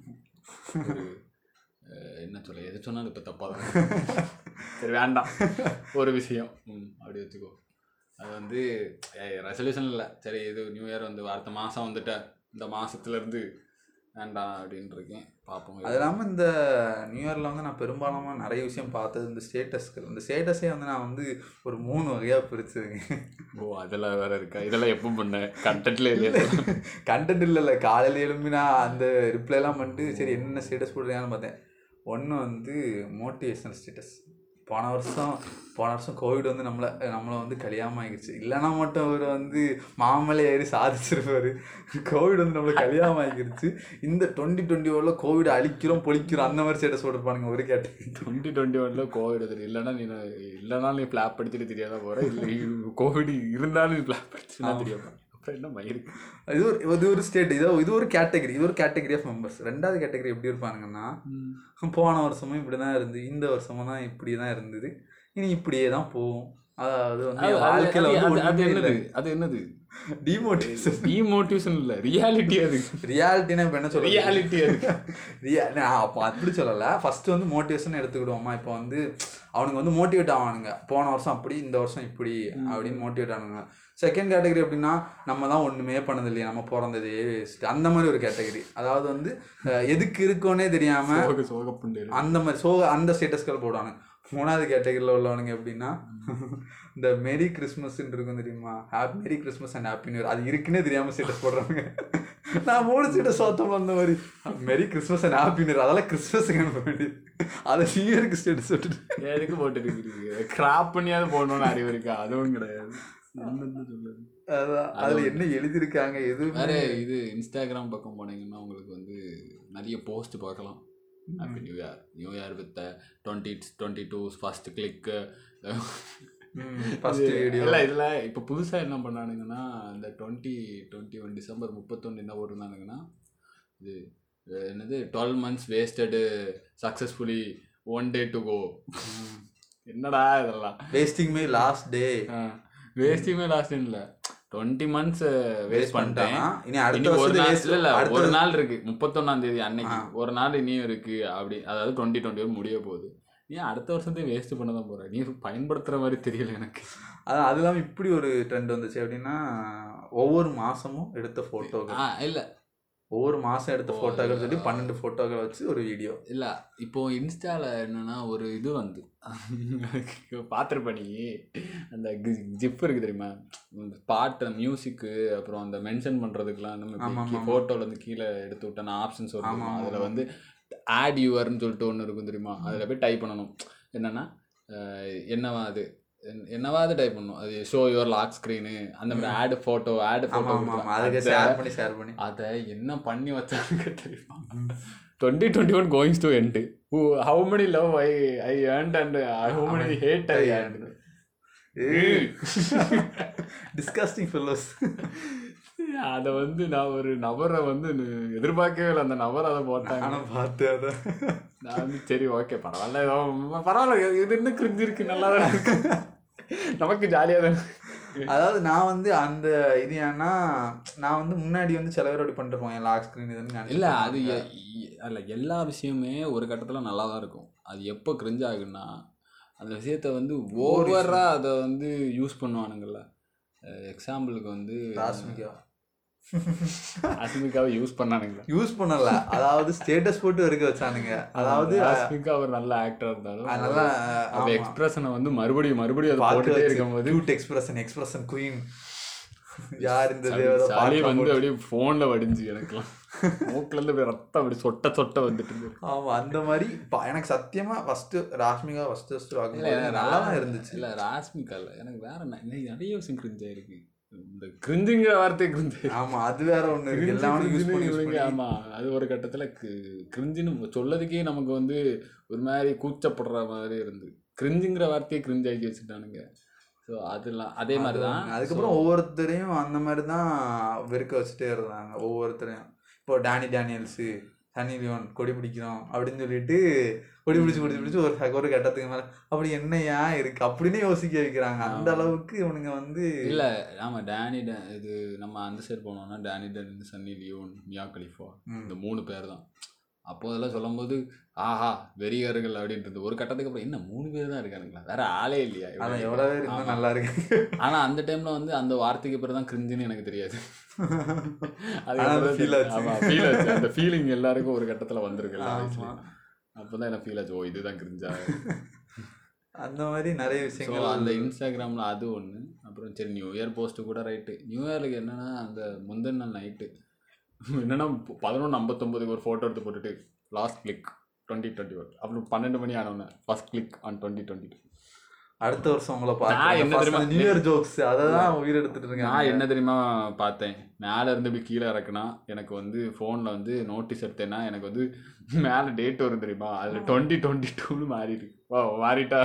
Speaker 2: என்ன சொல்ல எது சொன்னாலும் இப்போ தப்பாக தான் *laughs* சரி வேண்டாம். ஒரு விஷயம். ம் அப்படி வச்சுக்கோ. அது வந்து ரெசல்யூஷன் இல்லை. சரி இது நியூ இயர் வந்து அடுத்த மாதம் வந்துட்ட. இந்த மாதத்துலேருந்து வேண்டாம் அப்படின்னு இருக்கேன் பார்ப்போம்
Speaker 1: அது இல்லாமல் இந்த நியூ இயரில் வந்து நான் பெரும்பாலும் நிறைய விஷயம் பார்த்தது இந்த ஸ்டேட்டஸ்கள் இந்த ஸ்டேட்டஸே வந்து நான் வந்து ஒரு மூணு வகையாக பிரிச்சிருக்கேன்
Speaker 2: ஓ அதெல்லாம் வேற இருக்கா? இதெல்லாம் எப்போ பண்ண? கண்டென்ட்ல இல்லையா?
Speaker 1: கண்டென்ட் இல்லைல்ல காலையில் எழும்பி நான் அந்த ரிப்ளைலாம் பண்ணிட்டு சரி என்ன ஸ்டேட்டஸ் போடுறியான்னு பார்த்தேன். ஒன்று வந்து மோட்டிவேஷனல் ஸ்டேட்டஸ் போன வருஷம் போன வருஷம் கோவிட் வந்து நம்மளை நம்மளை வந்து கல்யாணம் ஆகிடுச்சு இல்லைனா மட்டும் அவர் வந்து மாமலை ஏறி சாதிச்சிருப்பாரு. கோவிட் வந்து நம்மளை கல்யாணம் ஆகிடுச்சு இந்த டுவெண்ட்டி டுவெண்ட்டி ஒன்ல கோவிட் அழிக்கிறோம் பொழிக்கிறோம் அந்த மாதிரி ஸ்டேட்டஸ் போட்டுருப்பானுங்க ஒரு கேட்டேன்
Speaker 2: டுவெண்ட்டி டுவெண்ட்டி ஒன்ல கோவிட் தெரியும் இல்லைன்னா நீ இல்லைனா நீ ஃப்ளாப் படிச்சுட்டு தெரியாத போகிற இல்லை கோவிட் இருந்தாலும் நீ ஃப்ளாப் படிச்சுன்னா தெரியாம அப்புறம் என்ன மயிருக்கு
Speaker 1: இது ஒரு இது ஒரு ஸ்டேட் இது இது ஒரு கேட்டகரி இது ஒரு கேட்டகரி ஆஃப் மெம்பர்ஸ் ரெண்டாவது கேட்டகரி எப்படி இருப்பானுங்கன்னா போன வருஷமும் இப்படி தான் இருந்து இந்த வருஷமும் தான் இப்படி தான் இருந்தது. இனி இப்படியே தான் போகும். அதாவது வந்து
Speaker 2: அது- அது-
Speaker 1: வாழ்க்கையில
Speaker 2: அது-
Speaker 1: வந்து
Speaker 2: அது- என்னது? அது என்னது?
Speaker 1: டிமோட்டிவேஷன்
Speaker 2: டிமோட்டிவேஷன் இல்ல. ரியாலிட்டி அது.
Speaker 1: ரியாலிட்டினா இப்போ என்ன சொல்றது?
Speaker 2: ரியாலிட்டி அது.
Speaker 1: ரியா நான் அப்போ அப்படி சொல்லலை. ஃபஸ்ட்டு வந்து மோட்டிவேஷன் எடுத்துக்கிடுவோமா? இப்போ வந்து அவனுங்க வந்து மோட்டிவேட் ஆவானுங்க. போன வருஷம் அப்படி இந்த வருஷம் இப்படி அப்படின்னு மோட்டிவேட் ஆனானுங்க செகண்ட் கேட்டகரி எப்படின்னா நம்ம தான் ஒன்றுமே பண்ணது இல்லையா நம்ம பிறந்ததே வேஸ்ட் அந்த மாதிரி ஒரு கேட்டகரி அதாவது வந்து எதுக்கு இருக்கோன்னே தெரியாமல்
Speaker 2: சோக சோக
Speaker 1: அந்த மாதிரி ஸோ அந்த ஸ்டேட்டஸ்கள் போடுவானுங்க. மூணாவது கேட்டகரியில் உள்ளவனுங்க எப்படின்னா இந்த மெரி கிறிஸ்மஸ்ன்னு இருக்கும் தெரியுமா? ஹாப்பி மெரி கிறிஸ்மஸ் அண்ட் ஹாப்பி நியூ அது இருக்குன்னே தெரியாமல் ஸ்டேட்டஸ் போடுறாங்க நான் மூணு ஸ்டேட்டஸ் சோத்தம் அந்த மாதிரி. மெரி கிறிஸ்மஸ் அண்ட் ஹாப்பி நியூ அதெல்லாம் கிறிஸ்மஸுக்கு அனுப்ப வேண்டியது அதை நியூ இயருக்கு ஸ்டேட்டஸ் விட்டுட்டு.
Speaker 2: எதுக்கு போட்டு இருக்குது கிராப் பண்ணியாவது போடணும்னு அறிவு இருக்கா அதுவும் கிடையாது.
Speaker 1: அதில் என்ன எழுதியிருக்காங்க? எதுவுமே
Speaker 2: வேற இது இன்ஸ்டாகிராம் பக்கம் போனீங்கன்னா உங்களுக்கு வந்து நிறைய போஸ்ட் பார்க்கலாம். Year new year with twenty twenty two first click
Speaker 1: first video
Speaker 2: இல்லை இதில் இப்போ புதுசாக என்ன பண்ணானுங்கன்னா இந்த டுவெண்ட்டி டுவெண்ட்டி ஒன் டிசம்பர் முப்பத்தொன்று என்ன போட்டிருந்தானுங்கன்னா இது என்னது twelve months wasted successfully one day to go என்னடா இதெல்லாம்?
Speaker 1: வேஸ்டிங் மே லாஸ்ட் டே
Speaker 2: வேஸ்டிங்குமே லாஸ்ட் இல்லை. டுவெண்ட்டி மந்த்ஸ் வேஸ்ட் பண்ணிட்டேன்?
Speaker 1: இனி அடுத்த
Speaker 2: ஒரு நாள் ஒரு நாள் இருக்கு. முப்பத்தொன்னாம் தேதி அன்னைக்கு. ஒரு நாள் இனியும் இருக்கு. அப்படி அதாவது டுவெண்ட்டி டுவெண்ட்டி ஒன் முடிய போகுது. நீ அடுத்த வருஷத்தையும் வேஸ்ட் பண்ண தான் போற. நீ பயன்படுத்துற மாதிரி தெரியல எனக்கு.
Speaker 1: அதான் அது இல்லாமல் இப்படி ஒரு ட்ரெண்ட் வந்துச்சு அப்படின்னா ஒவ்வொரு மாசமும் எடுத்த ஃபோட்டோகள்
Speaker 2: ஆ இல்ல.
Speaker 1: ஒவ்வொரு மாசம் எடுத்த ஃபோட்டோகள் சொல்லி பன்னெண்டு ஃபோட்டோகள் வச்சு ஒரு வீடியோ
Speaker 2: இல்ல இப்போ இன்ஸ்டால என்னன்னா ஒரு இது வந்து. *laughs* பார்த்துருப்ப நீ அந்த ஜிப் இருக்கு தெரியுமா? பாட்டு மியூசிக்கு அப்புறம் அந்த மென்ஷன் பண்றதுக்குலாம்
Speaker 1: ஆமா,
Speaker 2: நம்ம
Speaker 1: ஆமா.
Speaker 2: ஃபோட்டோல இருந்து கீழே எடுத்து விட்டேன் ஆப்ஷன்ஸ் வரும் அதுல. வந்து ஆட் யூவர்னு சொல்லிட்டு ஒன்று இருக்கும் தெரியுமா? அதில் போய் டைப் பண்ணணும். என்னன்னா என்னவா அது? என்- என்னவாது டைப் பண்ணணும் அது ஷோ யுவர் லாக் ஸ்க்ரீனு அந்த மாதிரி ஆட் ஃபோட்டோ ஆட் ஃபோட்டோ
Speaker 1: அதுக்கு ஷேர் பண்ணி ஷேர் பண்ணி.
Speaker 2: அதை என்ன பண்ணி வச்சாங்க தெரியுமா? Twenty twenty one goings to end how many love I I earned and how many hate I earned
Speaker 1: disgusting fellows
Speaker 2: அதை வந்து நான் ஒரு நபரை வந்து எதிர்பார்க்கவே இல்லை. அந்த நபர் அதை போட்டாங்க.
Speaker 1: நானும் பார்த்தேன் அதை.
Speaker 2: நான் வந்து சரி ஓகே பரவாயில்ல. ஏதோ பரவாயில்ல. இது இன்னும் கிரிஞ்சு இருக்கு. நல்லா தான் இருக்கு. *laughs* நமக்கு ஜாலியாக தான்.
Speaker 1: அதாவது நான் வந்து அந்த இது ஏன்னா நான் வந்து முன்னாடி வந்து சில பேர் அப்படி பண்ணிருப்போம். என் லாக் ஸ்க்ரீன் இதுன்னு
Speaker 2: இல்ல அது அல்ல எல்லா விஷயமே ஒரு கட்டத்துல நல்லா தான் இருக்கும். அது எப்போ கிரிஞ்ச் ஆகுன்னா அந்த விஷயத்த வந்து ஓவரா அதை வந்து யூஸ் பண்ணுவானுங்கல்ல. எக்ஸாம்பிளுக்கு வந்து
Speaker 1: ராஸ்மிகா *laughs*
Speaker 2: அஸ்மிகாவை யூஸ் பண்ணானுங்களா
Speaker 1: யூஸ் பண்ணல. அதாவது ஸ்டேட்டஸ் போட்டு இருக்க வச்சானுங்க. அதாவது
Speaker 2: அஸ்மிகா ஒரு நல்ல ஆக்டர் இருந்தாலும்
Speaker 1: நல்லா
Speaker 2: அப்ப எக்ஸ்பிரஷனை வந்து மறுபடியும் மறுபடியும் அதை போட்டுட்டே இருக்கும்போது
Speaker 1: கியூட் எக்ஸ்பிரஷன் எக்ஸ்பிரஷன் குயின் யார் இந்த பாட்டுலாம்
Speaker 2: வந்து அப்படியே போன்ல வடிஞ்சு எனக்குலாம் மூக்குல இருந்து அப்படியே ரத்தம் அப்படி சொட்ட சொட்ட வந்துட்டு இருந்தது
Speaker 1: ஆமா அந்த மாதிரி எனக்கு சத்தியமா ஃபர்ஸ்ட் ராஷ்மிகா வாங்கும்போது
Speaker 2: எனக்கு
Speaker 1: நல்லா இருந்துச்சு.
Speaker 2: இல்ல ராஸ்மிகா இல்ல எனக்கு வேற இன்னைக்கு நிறைய விஷயம் கிரிஞ்சா இருக்கு இந்த கிரிஞ்சுங்கிற வார்த்தை கிரிஞ்சு
Speaker 1: ஆமா அது வேற ஒண்ணு எல்லாமே யூஸ் பண்ணி
Speaker 2: ஆமா அது ஒரு கட்டத்துல கிரிஞ்சுன்னு சொல்லதுக்கே நமக்கு வந்து ஒரு மாதிரி கூச்சப்படுற மாதிரி இருந்து. கிரிஞ்சுங்கிற வார்த்தையை கிரிஞ்சு ஆக்கி வச்சுட்டானுங்க. ஸோ அதெல்லாம் அதே மாதிரி தான்
Speaker 1: அதுக்கப்புறம் ஒவ்வொருத்தரையும் அந்த மாதிரி தான் வெறுக்க வச்சுட்டே இருந்தாங்க. ஒவ்வொருத்தரையும். இப்போ டேனி டேனியல்ஸு சனி லியோன் கொடி பிடிக்கிறோம் அப்படின்னு சொல்லிட்டு கொடி பிடிச்சி பிடிச்சி பிடிச்சி ஒரு ஒரு கட்டத்துக்கு மேலே. அப்படி என்னையா இருக்கு? அப்படின்னு யோசிக்க வைக்கிறாங்க. அந்த அளவுக்கு இவனுங்க வந்து
Speaker 2: இல்ல ஆமா டேனி டே- இது நம்ம அந்த சைடு போனோம்னா Danny Danny Sunny Leone Mia Khalifa. இந்த மூணு பேர் தான். அப்போ அதெல்லாம் சொல்லும்போது ஆஹா வெறியர்கள் அப்படின்றது. ஒரு கட்டத்துக்கு அப்புறம் என்ன மூணு பேர் தான் இருக்கானுங்களா? வேற ஆளே இல்லையா?
Speaker 1: அதான் எவ்வளோ பேர் நல்லா இருக்கு.
Speaker 2: ஆனா அந்த டைம்ல வந்து அந்த வார்த்தைக்கு பிறகு தான் கிரிஞ்சுன்னு எனக்கு தெரியாது. அது அந்த ஃபீலிங் எல்லாருக்கும் ஒரு கட்டத்துல வந்திருக்கு. வயசுலயும் அப்பதான் எனக்கு ஃபீல் ஆச்சு. ஓ இதுதான் கிரிஞ்சா
Speaker 1: அந்த மாதிரி நிறைய விஷயங்கள்
Speaker 2: அந்த இன்ஸ்டாகிராமில் அது ஒன்று அப்புறம் சரி நியூ இயர் போஸ்ட்டு கூட ரைட்டு நியூ இயருக்கு என்னன்னா அந்த முந்தின நாள் நைட்டு என்னன்னா பதினொன்று ஐம்பத்தொம்பதுக்கு ஒரு ஃபோட்டோ எடுத்து போட்டுட்டு last click twenty twenty one அப்புறம் பன்னெண்டு மணி ஆனோடனே first click on twenty twenty
Speaker 1: அடுத்த வருஷம் உங்களை
Speaker 2: நான் என்ன தெரியுமா?
Speaker 1: நியூ இயர் ஜோக்ஸ் அதை தான் உயிர் எடுத்துட்டு
Speaker 2: நான்
Speaker 1: இருக்காங்க
Speaker 2: என்ன தெரியுமா பார்த்தேன்? மேலே இருந்து இப்படி கீழே இறக்குனா எனக்கு வந்து ஃபோனில் வந்து நோட்டீஸ் எடுத்தேன்னா எனக்கு வந்து மேலே டேட் வரும் தெரியுமா? அதில் டுவெண்ட்டி டுவெண்ட்டி டூன்னு மாறிடு ஓ மாறிட்டா.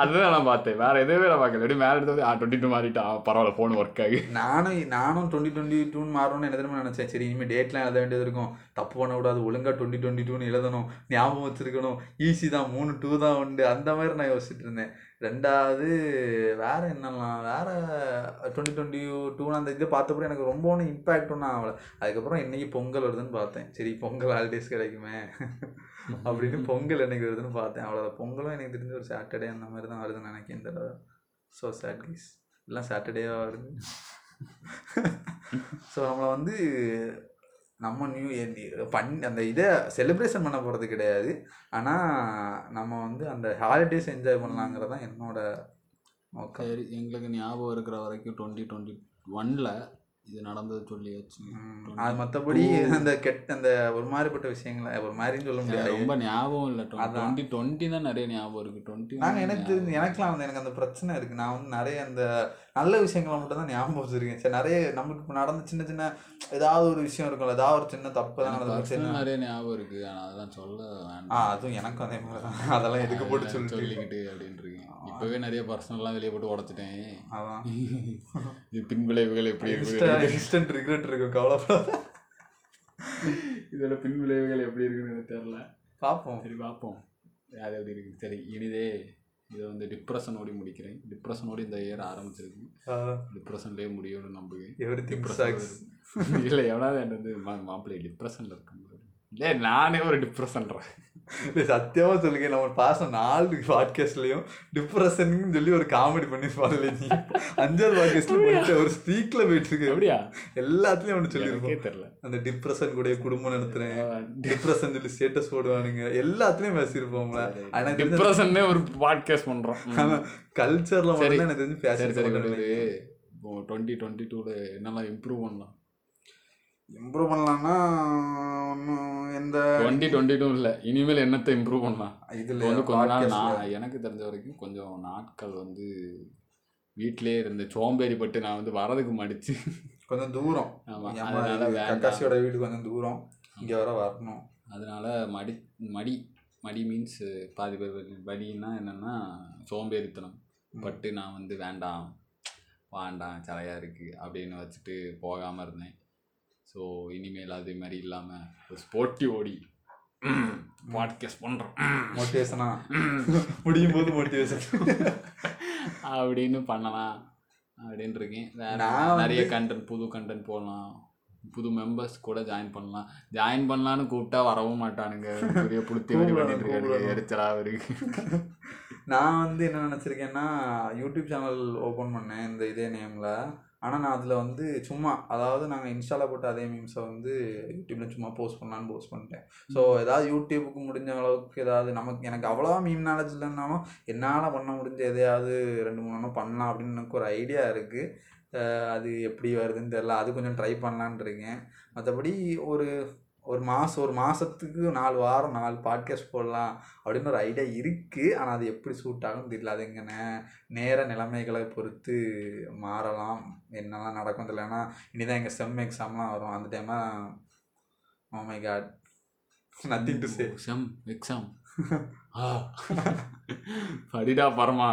Speaker 2: அதுதான் நான் பார்த்தேன். வேற எதுவுமே நான் பார்க்கல. எப்படி மேலே எடுத்தது ஆ டுவெண்ட்டி டூ மாறிட்டா பரவாயில்ல ஃபோன் ஒர்க் ஆகி.
Speaker 1: நானும் நானும் டுவெண்ட்டி டுவெண்ட்டி டூன்னு மாறணும்னு என்ன நினச்சேன். சரி இனிமேல் டேட்லாம் எழுத வேண்டியது இருக்கும். தப்பு பண்ணக்கூடாது. ஒழுங்கா டுவெண்ட்டி டுவெண்ட்டி டூன்னு எழுதணும். ஞாபகம் வச்சிருக்கணும். ஈஸி தான். மூணு டூ தான் உண்டு. அந்த மாதிரி நான் யோசிச்சுட்டு இருந்தேன். ரெண்டாவது வேற என்னெல்லாம் வேற டுவெண்ட்டி டுவெண்ட்டி டூன்னு அந்த இது பார்த்தப்பறம் எனக்கு ரொம்ப ஒன்றும் இம்பேக்ட் ஒன்றும் ஆகலை. அதுக்கப்புறம் இன்னைக்கு பொங்கல் வருதுன்னு பார்த்தேன். சரி பொங்கல் ஹாலிடேஸ் கிடைக்குமே. அப்படின்னு பொங்கல் என்னைக்கு வருதுன்னு பார்த்தேன். அவ்வளோ பொங்கலும் எனக்கு தெரிஞ்ச ஒரு சாட்டர்டே அந்த மாதிரி தான் வருதுன்னு நினைக்கிறேன் இந்த தடவை. ஸோ சேட் கைஸ் எல்லாம் சாட்டர்டேவாக வருது. ஸோ நம்மளை வந்து நம்ம நியூ பண் அந்த இதை செலிப்ரேஷன் பண்ண போகிறது கிடையாது. ஆனால் நம்ம வந்து அந்த ஹாலிடேஸ் என்ஜாய் பண்ணலாங்கிறது தான் என்னோட நோக்கம்.
Speaker 2: சரி எங்களுக்கு ஞாபகம் இருக்கிற வரைக்கும் டுவெண்ட்டி டுவெண்ட்டி ஒன்ல இது நடந்தது சொல்லியாச்சு
Speaker 1: அது மற்றபடி அந்த கெட்ட அந்த ஒரு மாதிரிப்பட்ட விஷயங்களை ஒரு மாதிரின்னு சொல்ல முடியாது.
Speaker 2: ரொம்ப ஞாபகம் இல்லை. டுவெண்ட்டி டுவெண்ட்டி தான் நிறைய ஞாபகம் இருக்கு. டுவெண்ட்டி
Speaker 1: நாங்கள் எனக்கு தெரிஞ்சு எனக்குலாம் வந்து எனக்கு அந்த பிரச்சனை இருக்குது நான் வந்து நிறைய அந்த நல்ல விஷயங்களை மட்டும் தான் ஞாபகம் வச்சிருக்கேன். சரி நிறைய நம்மளுக்கு இப்போ நடந்த சின்ன சின்ன ஏதாவது ஒரு விஷயம் இருக்கும்ல ஏதாவது ஒரு சின்ன தப்பு தான்
Speaker 2: பர்சனல் நிறைய ஞாபகம் இருக்கு. ஆனால் அதெல்லாம் சொல்ல வேண்டாம்.
Speaker 1: அதுவும் எனக்கும் அதே மாதிரி தான். அதெல்லாம் எதுக்கு போட்டு சொல்லிட்டு
Speaker 2: சொல்லிக்கிட்டு அப்படின்னு இருக்கேன் இப்போவே நிறைய பர்சனல்லாம் வெளியே போட்டு உடச்சிட்டேன்.
Speaker 1: அதான்.
Speaker 2: பின்விளைவுகள் எப்படி இருக்கு
Speaker 1: இன்ஸ்டன்ட் ரிக்ரெட் இருக்கும் கவலைப்படாத.
Speaker 2: இதோட பின்விளைவுகள் எப்படி இருக்குன்னு எனக்கு தெரியல.
Speaker 1: பார்ப்போம்.
Speaker 2: சரி பார்ப்போம். அது எப்படி இருக்கு சரி இனிதே இதை வந்து டிப்ரெஷனோடி முடிக்கிறேன். டிப்ரெஷனோடு இந்த இயர் ஆரம்பிச்சிருக்கு. டிப்ரெஷன்லேயே முடியும்னு நம்புகிறேன்.
Speaker 1: எவ்ரி திங்
Speaker 2: Depression இல்லை எவனாவது என்ன வந்து மா மாப்பிள்ளை டிப்ரெஷனில் இருக்கும்போது இல்லை நானே ஒரு டிப்ரெஷன்றேன்
Speaker 1: சத்தியமா சொல்லுங்க நம்ம பாசம் நாலு பாட்காஸ்ட்லயும் டிப்ரெஷன் சொல்லி ஒரு காமெடி பண்ணி பாடல நீ அஞ்சாவது பாட்காஸ்ட்ல போயிட்டு ஒரு ஸ்பீக்ல போயிட்டு இருக்கு
Speaker 2: அப்படியா?
Speaker 1: எல்லாத்துலயும் ஒன்று
Speaker 2: எனக்கே
Speaker 1: சொல்லியிருப்போம்
Speaker 2: தெரில
Speaker 1: அந்த டிப்ரெஷன் கூட குடும்பம் நடத்துறேன். டிப்ரெஷன் சொல்லி ஸ்டேட்டஸ் போடுவானுங்க. எல்லாத்துலயும் பேசியிருப்போம்ல ஆனா
Speaker 2: டிப்ரெஷன்னே ஒரு பாட்காஸ்ட் பண்ணுறோம்
Speaker 1: கல்ச்சர்ல
Speaker 2: சரி.
Speaker 1: மட்டும் எனக்கு தெரிஞ்சு பேசி
Speaker 2: டுவெண்ட்டி டுவெண்ட்டி டூவில் என்னெல்லாம் இம்ப்ரூவ் பண்ணலாம்?
Speaker 1: இம்ப்ரூவ் பண்ணலாம்னா ஒன்றும் எந்த
Speaker 2: டுவெண்ட்டி டுவெண்ட்டி டூ இல்லை. இனிமேல் என்னத்தை இம்ப்ரூவ் பண்ணலாம்?
Speaker 1: இதுல
Speaker 2: வந்து கொஞ்ச நாள் நான் எனக்கு தெரிஞ்ச வரைக்கும் கொஞ்சம் நாட்கள் வந்து வீட்டிலேயே இருந்த சோம்பேறிப்பட்டு நான் வந்து வரதுக்கு மடிச்சு.
Speaker 1: கொஞ்சம் தூரம்.
Speaker 2: ஆமா,
Speaker 1: என்
Speaker 2: அதனால.
Speaker 1: கக்காசியோட வீடு கொஞ்சம் தூரம். இங்க வர வரணும்.
Speaker 2: அதனால மடி மடி மடி மீன்ஸ் பாதி பேர் வலின்னா என்னன்னா சோம்பேறித்தனம். பட்டு நான் வந்து வேண்டாம் வேண்டாம் சலையாக இருக்குது அப்படின்னு வச்சுட்டு போகாமல் இருந்தேன். ஸோ இனிமேல் அதே மாதிரி இல்லாமல் ஒரு ஸ்போர்ட்டி ஓடி பாட்காஸ்ட் பண்ணுறோம்
Speaker 1: மோட்டிவேஷனா முடியும் போது மோட்டிவேஷன்
Speaker 2: அப்படின்னு பண்ணலாம். அப்படின்னு இருக்கேன். நிறைய கண்டென்ட் புது கண்டென்ட் போடலாம். புது மெம்பர்ஸ் கூட ஜாயின் பண்ணலாம். ஜாயின் பண்ணலான்னு கூப்பிட்டா வரவும் மாட்டானுங்க. பெரிய புளுத்தி பண்ணிட்டு இருக்கானுங்க
Speaker 1: கூப்பிடணும்.
Speaker 2: எரிச்சலா இருக்கு
Speaker 1: நான் வந்து என்ன நினச்சிருக்கேன்னா யூடியூப் சேனல் ஓப்பன் பண்ணேன் இந்த இதே நேமில் ஆனால் நான் அதில் வந்து சும்மா அதாவது நாங்கள் இன்ஸ்டாவில் போட்ட அதே மீம்ஸை வந்து யூடியூப்பில் சும்மா போஸ்ட் பண்ணலான்னு போஸ்ட் பண்ணிட்டேன். ஸோ ஏதாவது யூடியூபுக்கு முடிஞ்ச அளவுக்கு ஏதாவது நமக்கு எனக்கு அவ்வளோவா மீம் நாலேஜ் இல்லைன்னாலும் என்னால் பண்ண முடிஞ்ச எதையாவது ரெண்டு மூணு ஒன்றும் பண்ணலாம் அப்படின்னு எனக்கு ஒரு ஐடியா இருக்குது அது எப்படி வருதுன்னு தெரில அது கொஞ்சம் ட்ரை பண்ணலான்னு இருக்கேன். மற்றபடி ஒரு ஒரு மாதம் ஒரு மாதத்துக்கு நாலு வாரம் நாலு பாட்காஸ்ட் போடலாம் அப்படின்னு ஒரு ஐடியா இருக்குது ஆனால் அது எப்படி சூட் ஆகும்னு தெரியல. அது எங்கே நே நேர நிலைமைகளை பொறுத்து மாறலாம். என்னெல்லாம் நடக்கும் தெரியல. ஏன்னா இனிதான் எங்கள் செம் எக்ஸாம்லாம் வரும். அந்த டைமில் my god nothing to say
Speaker 2: sem exam படிடா Parama.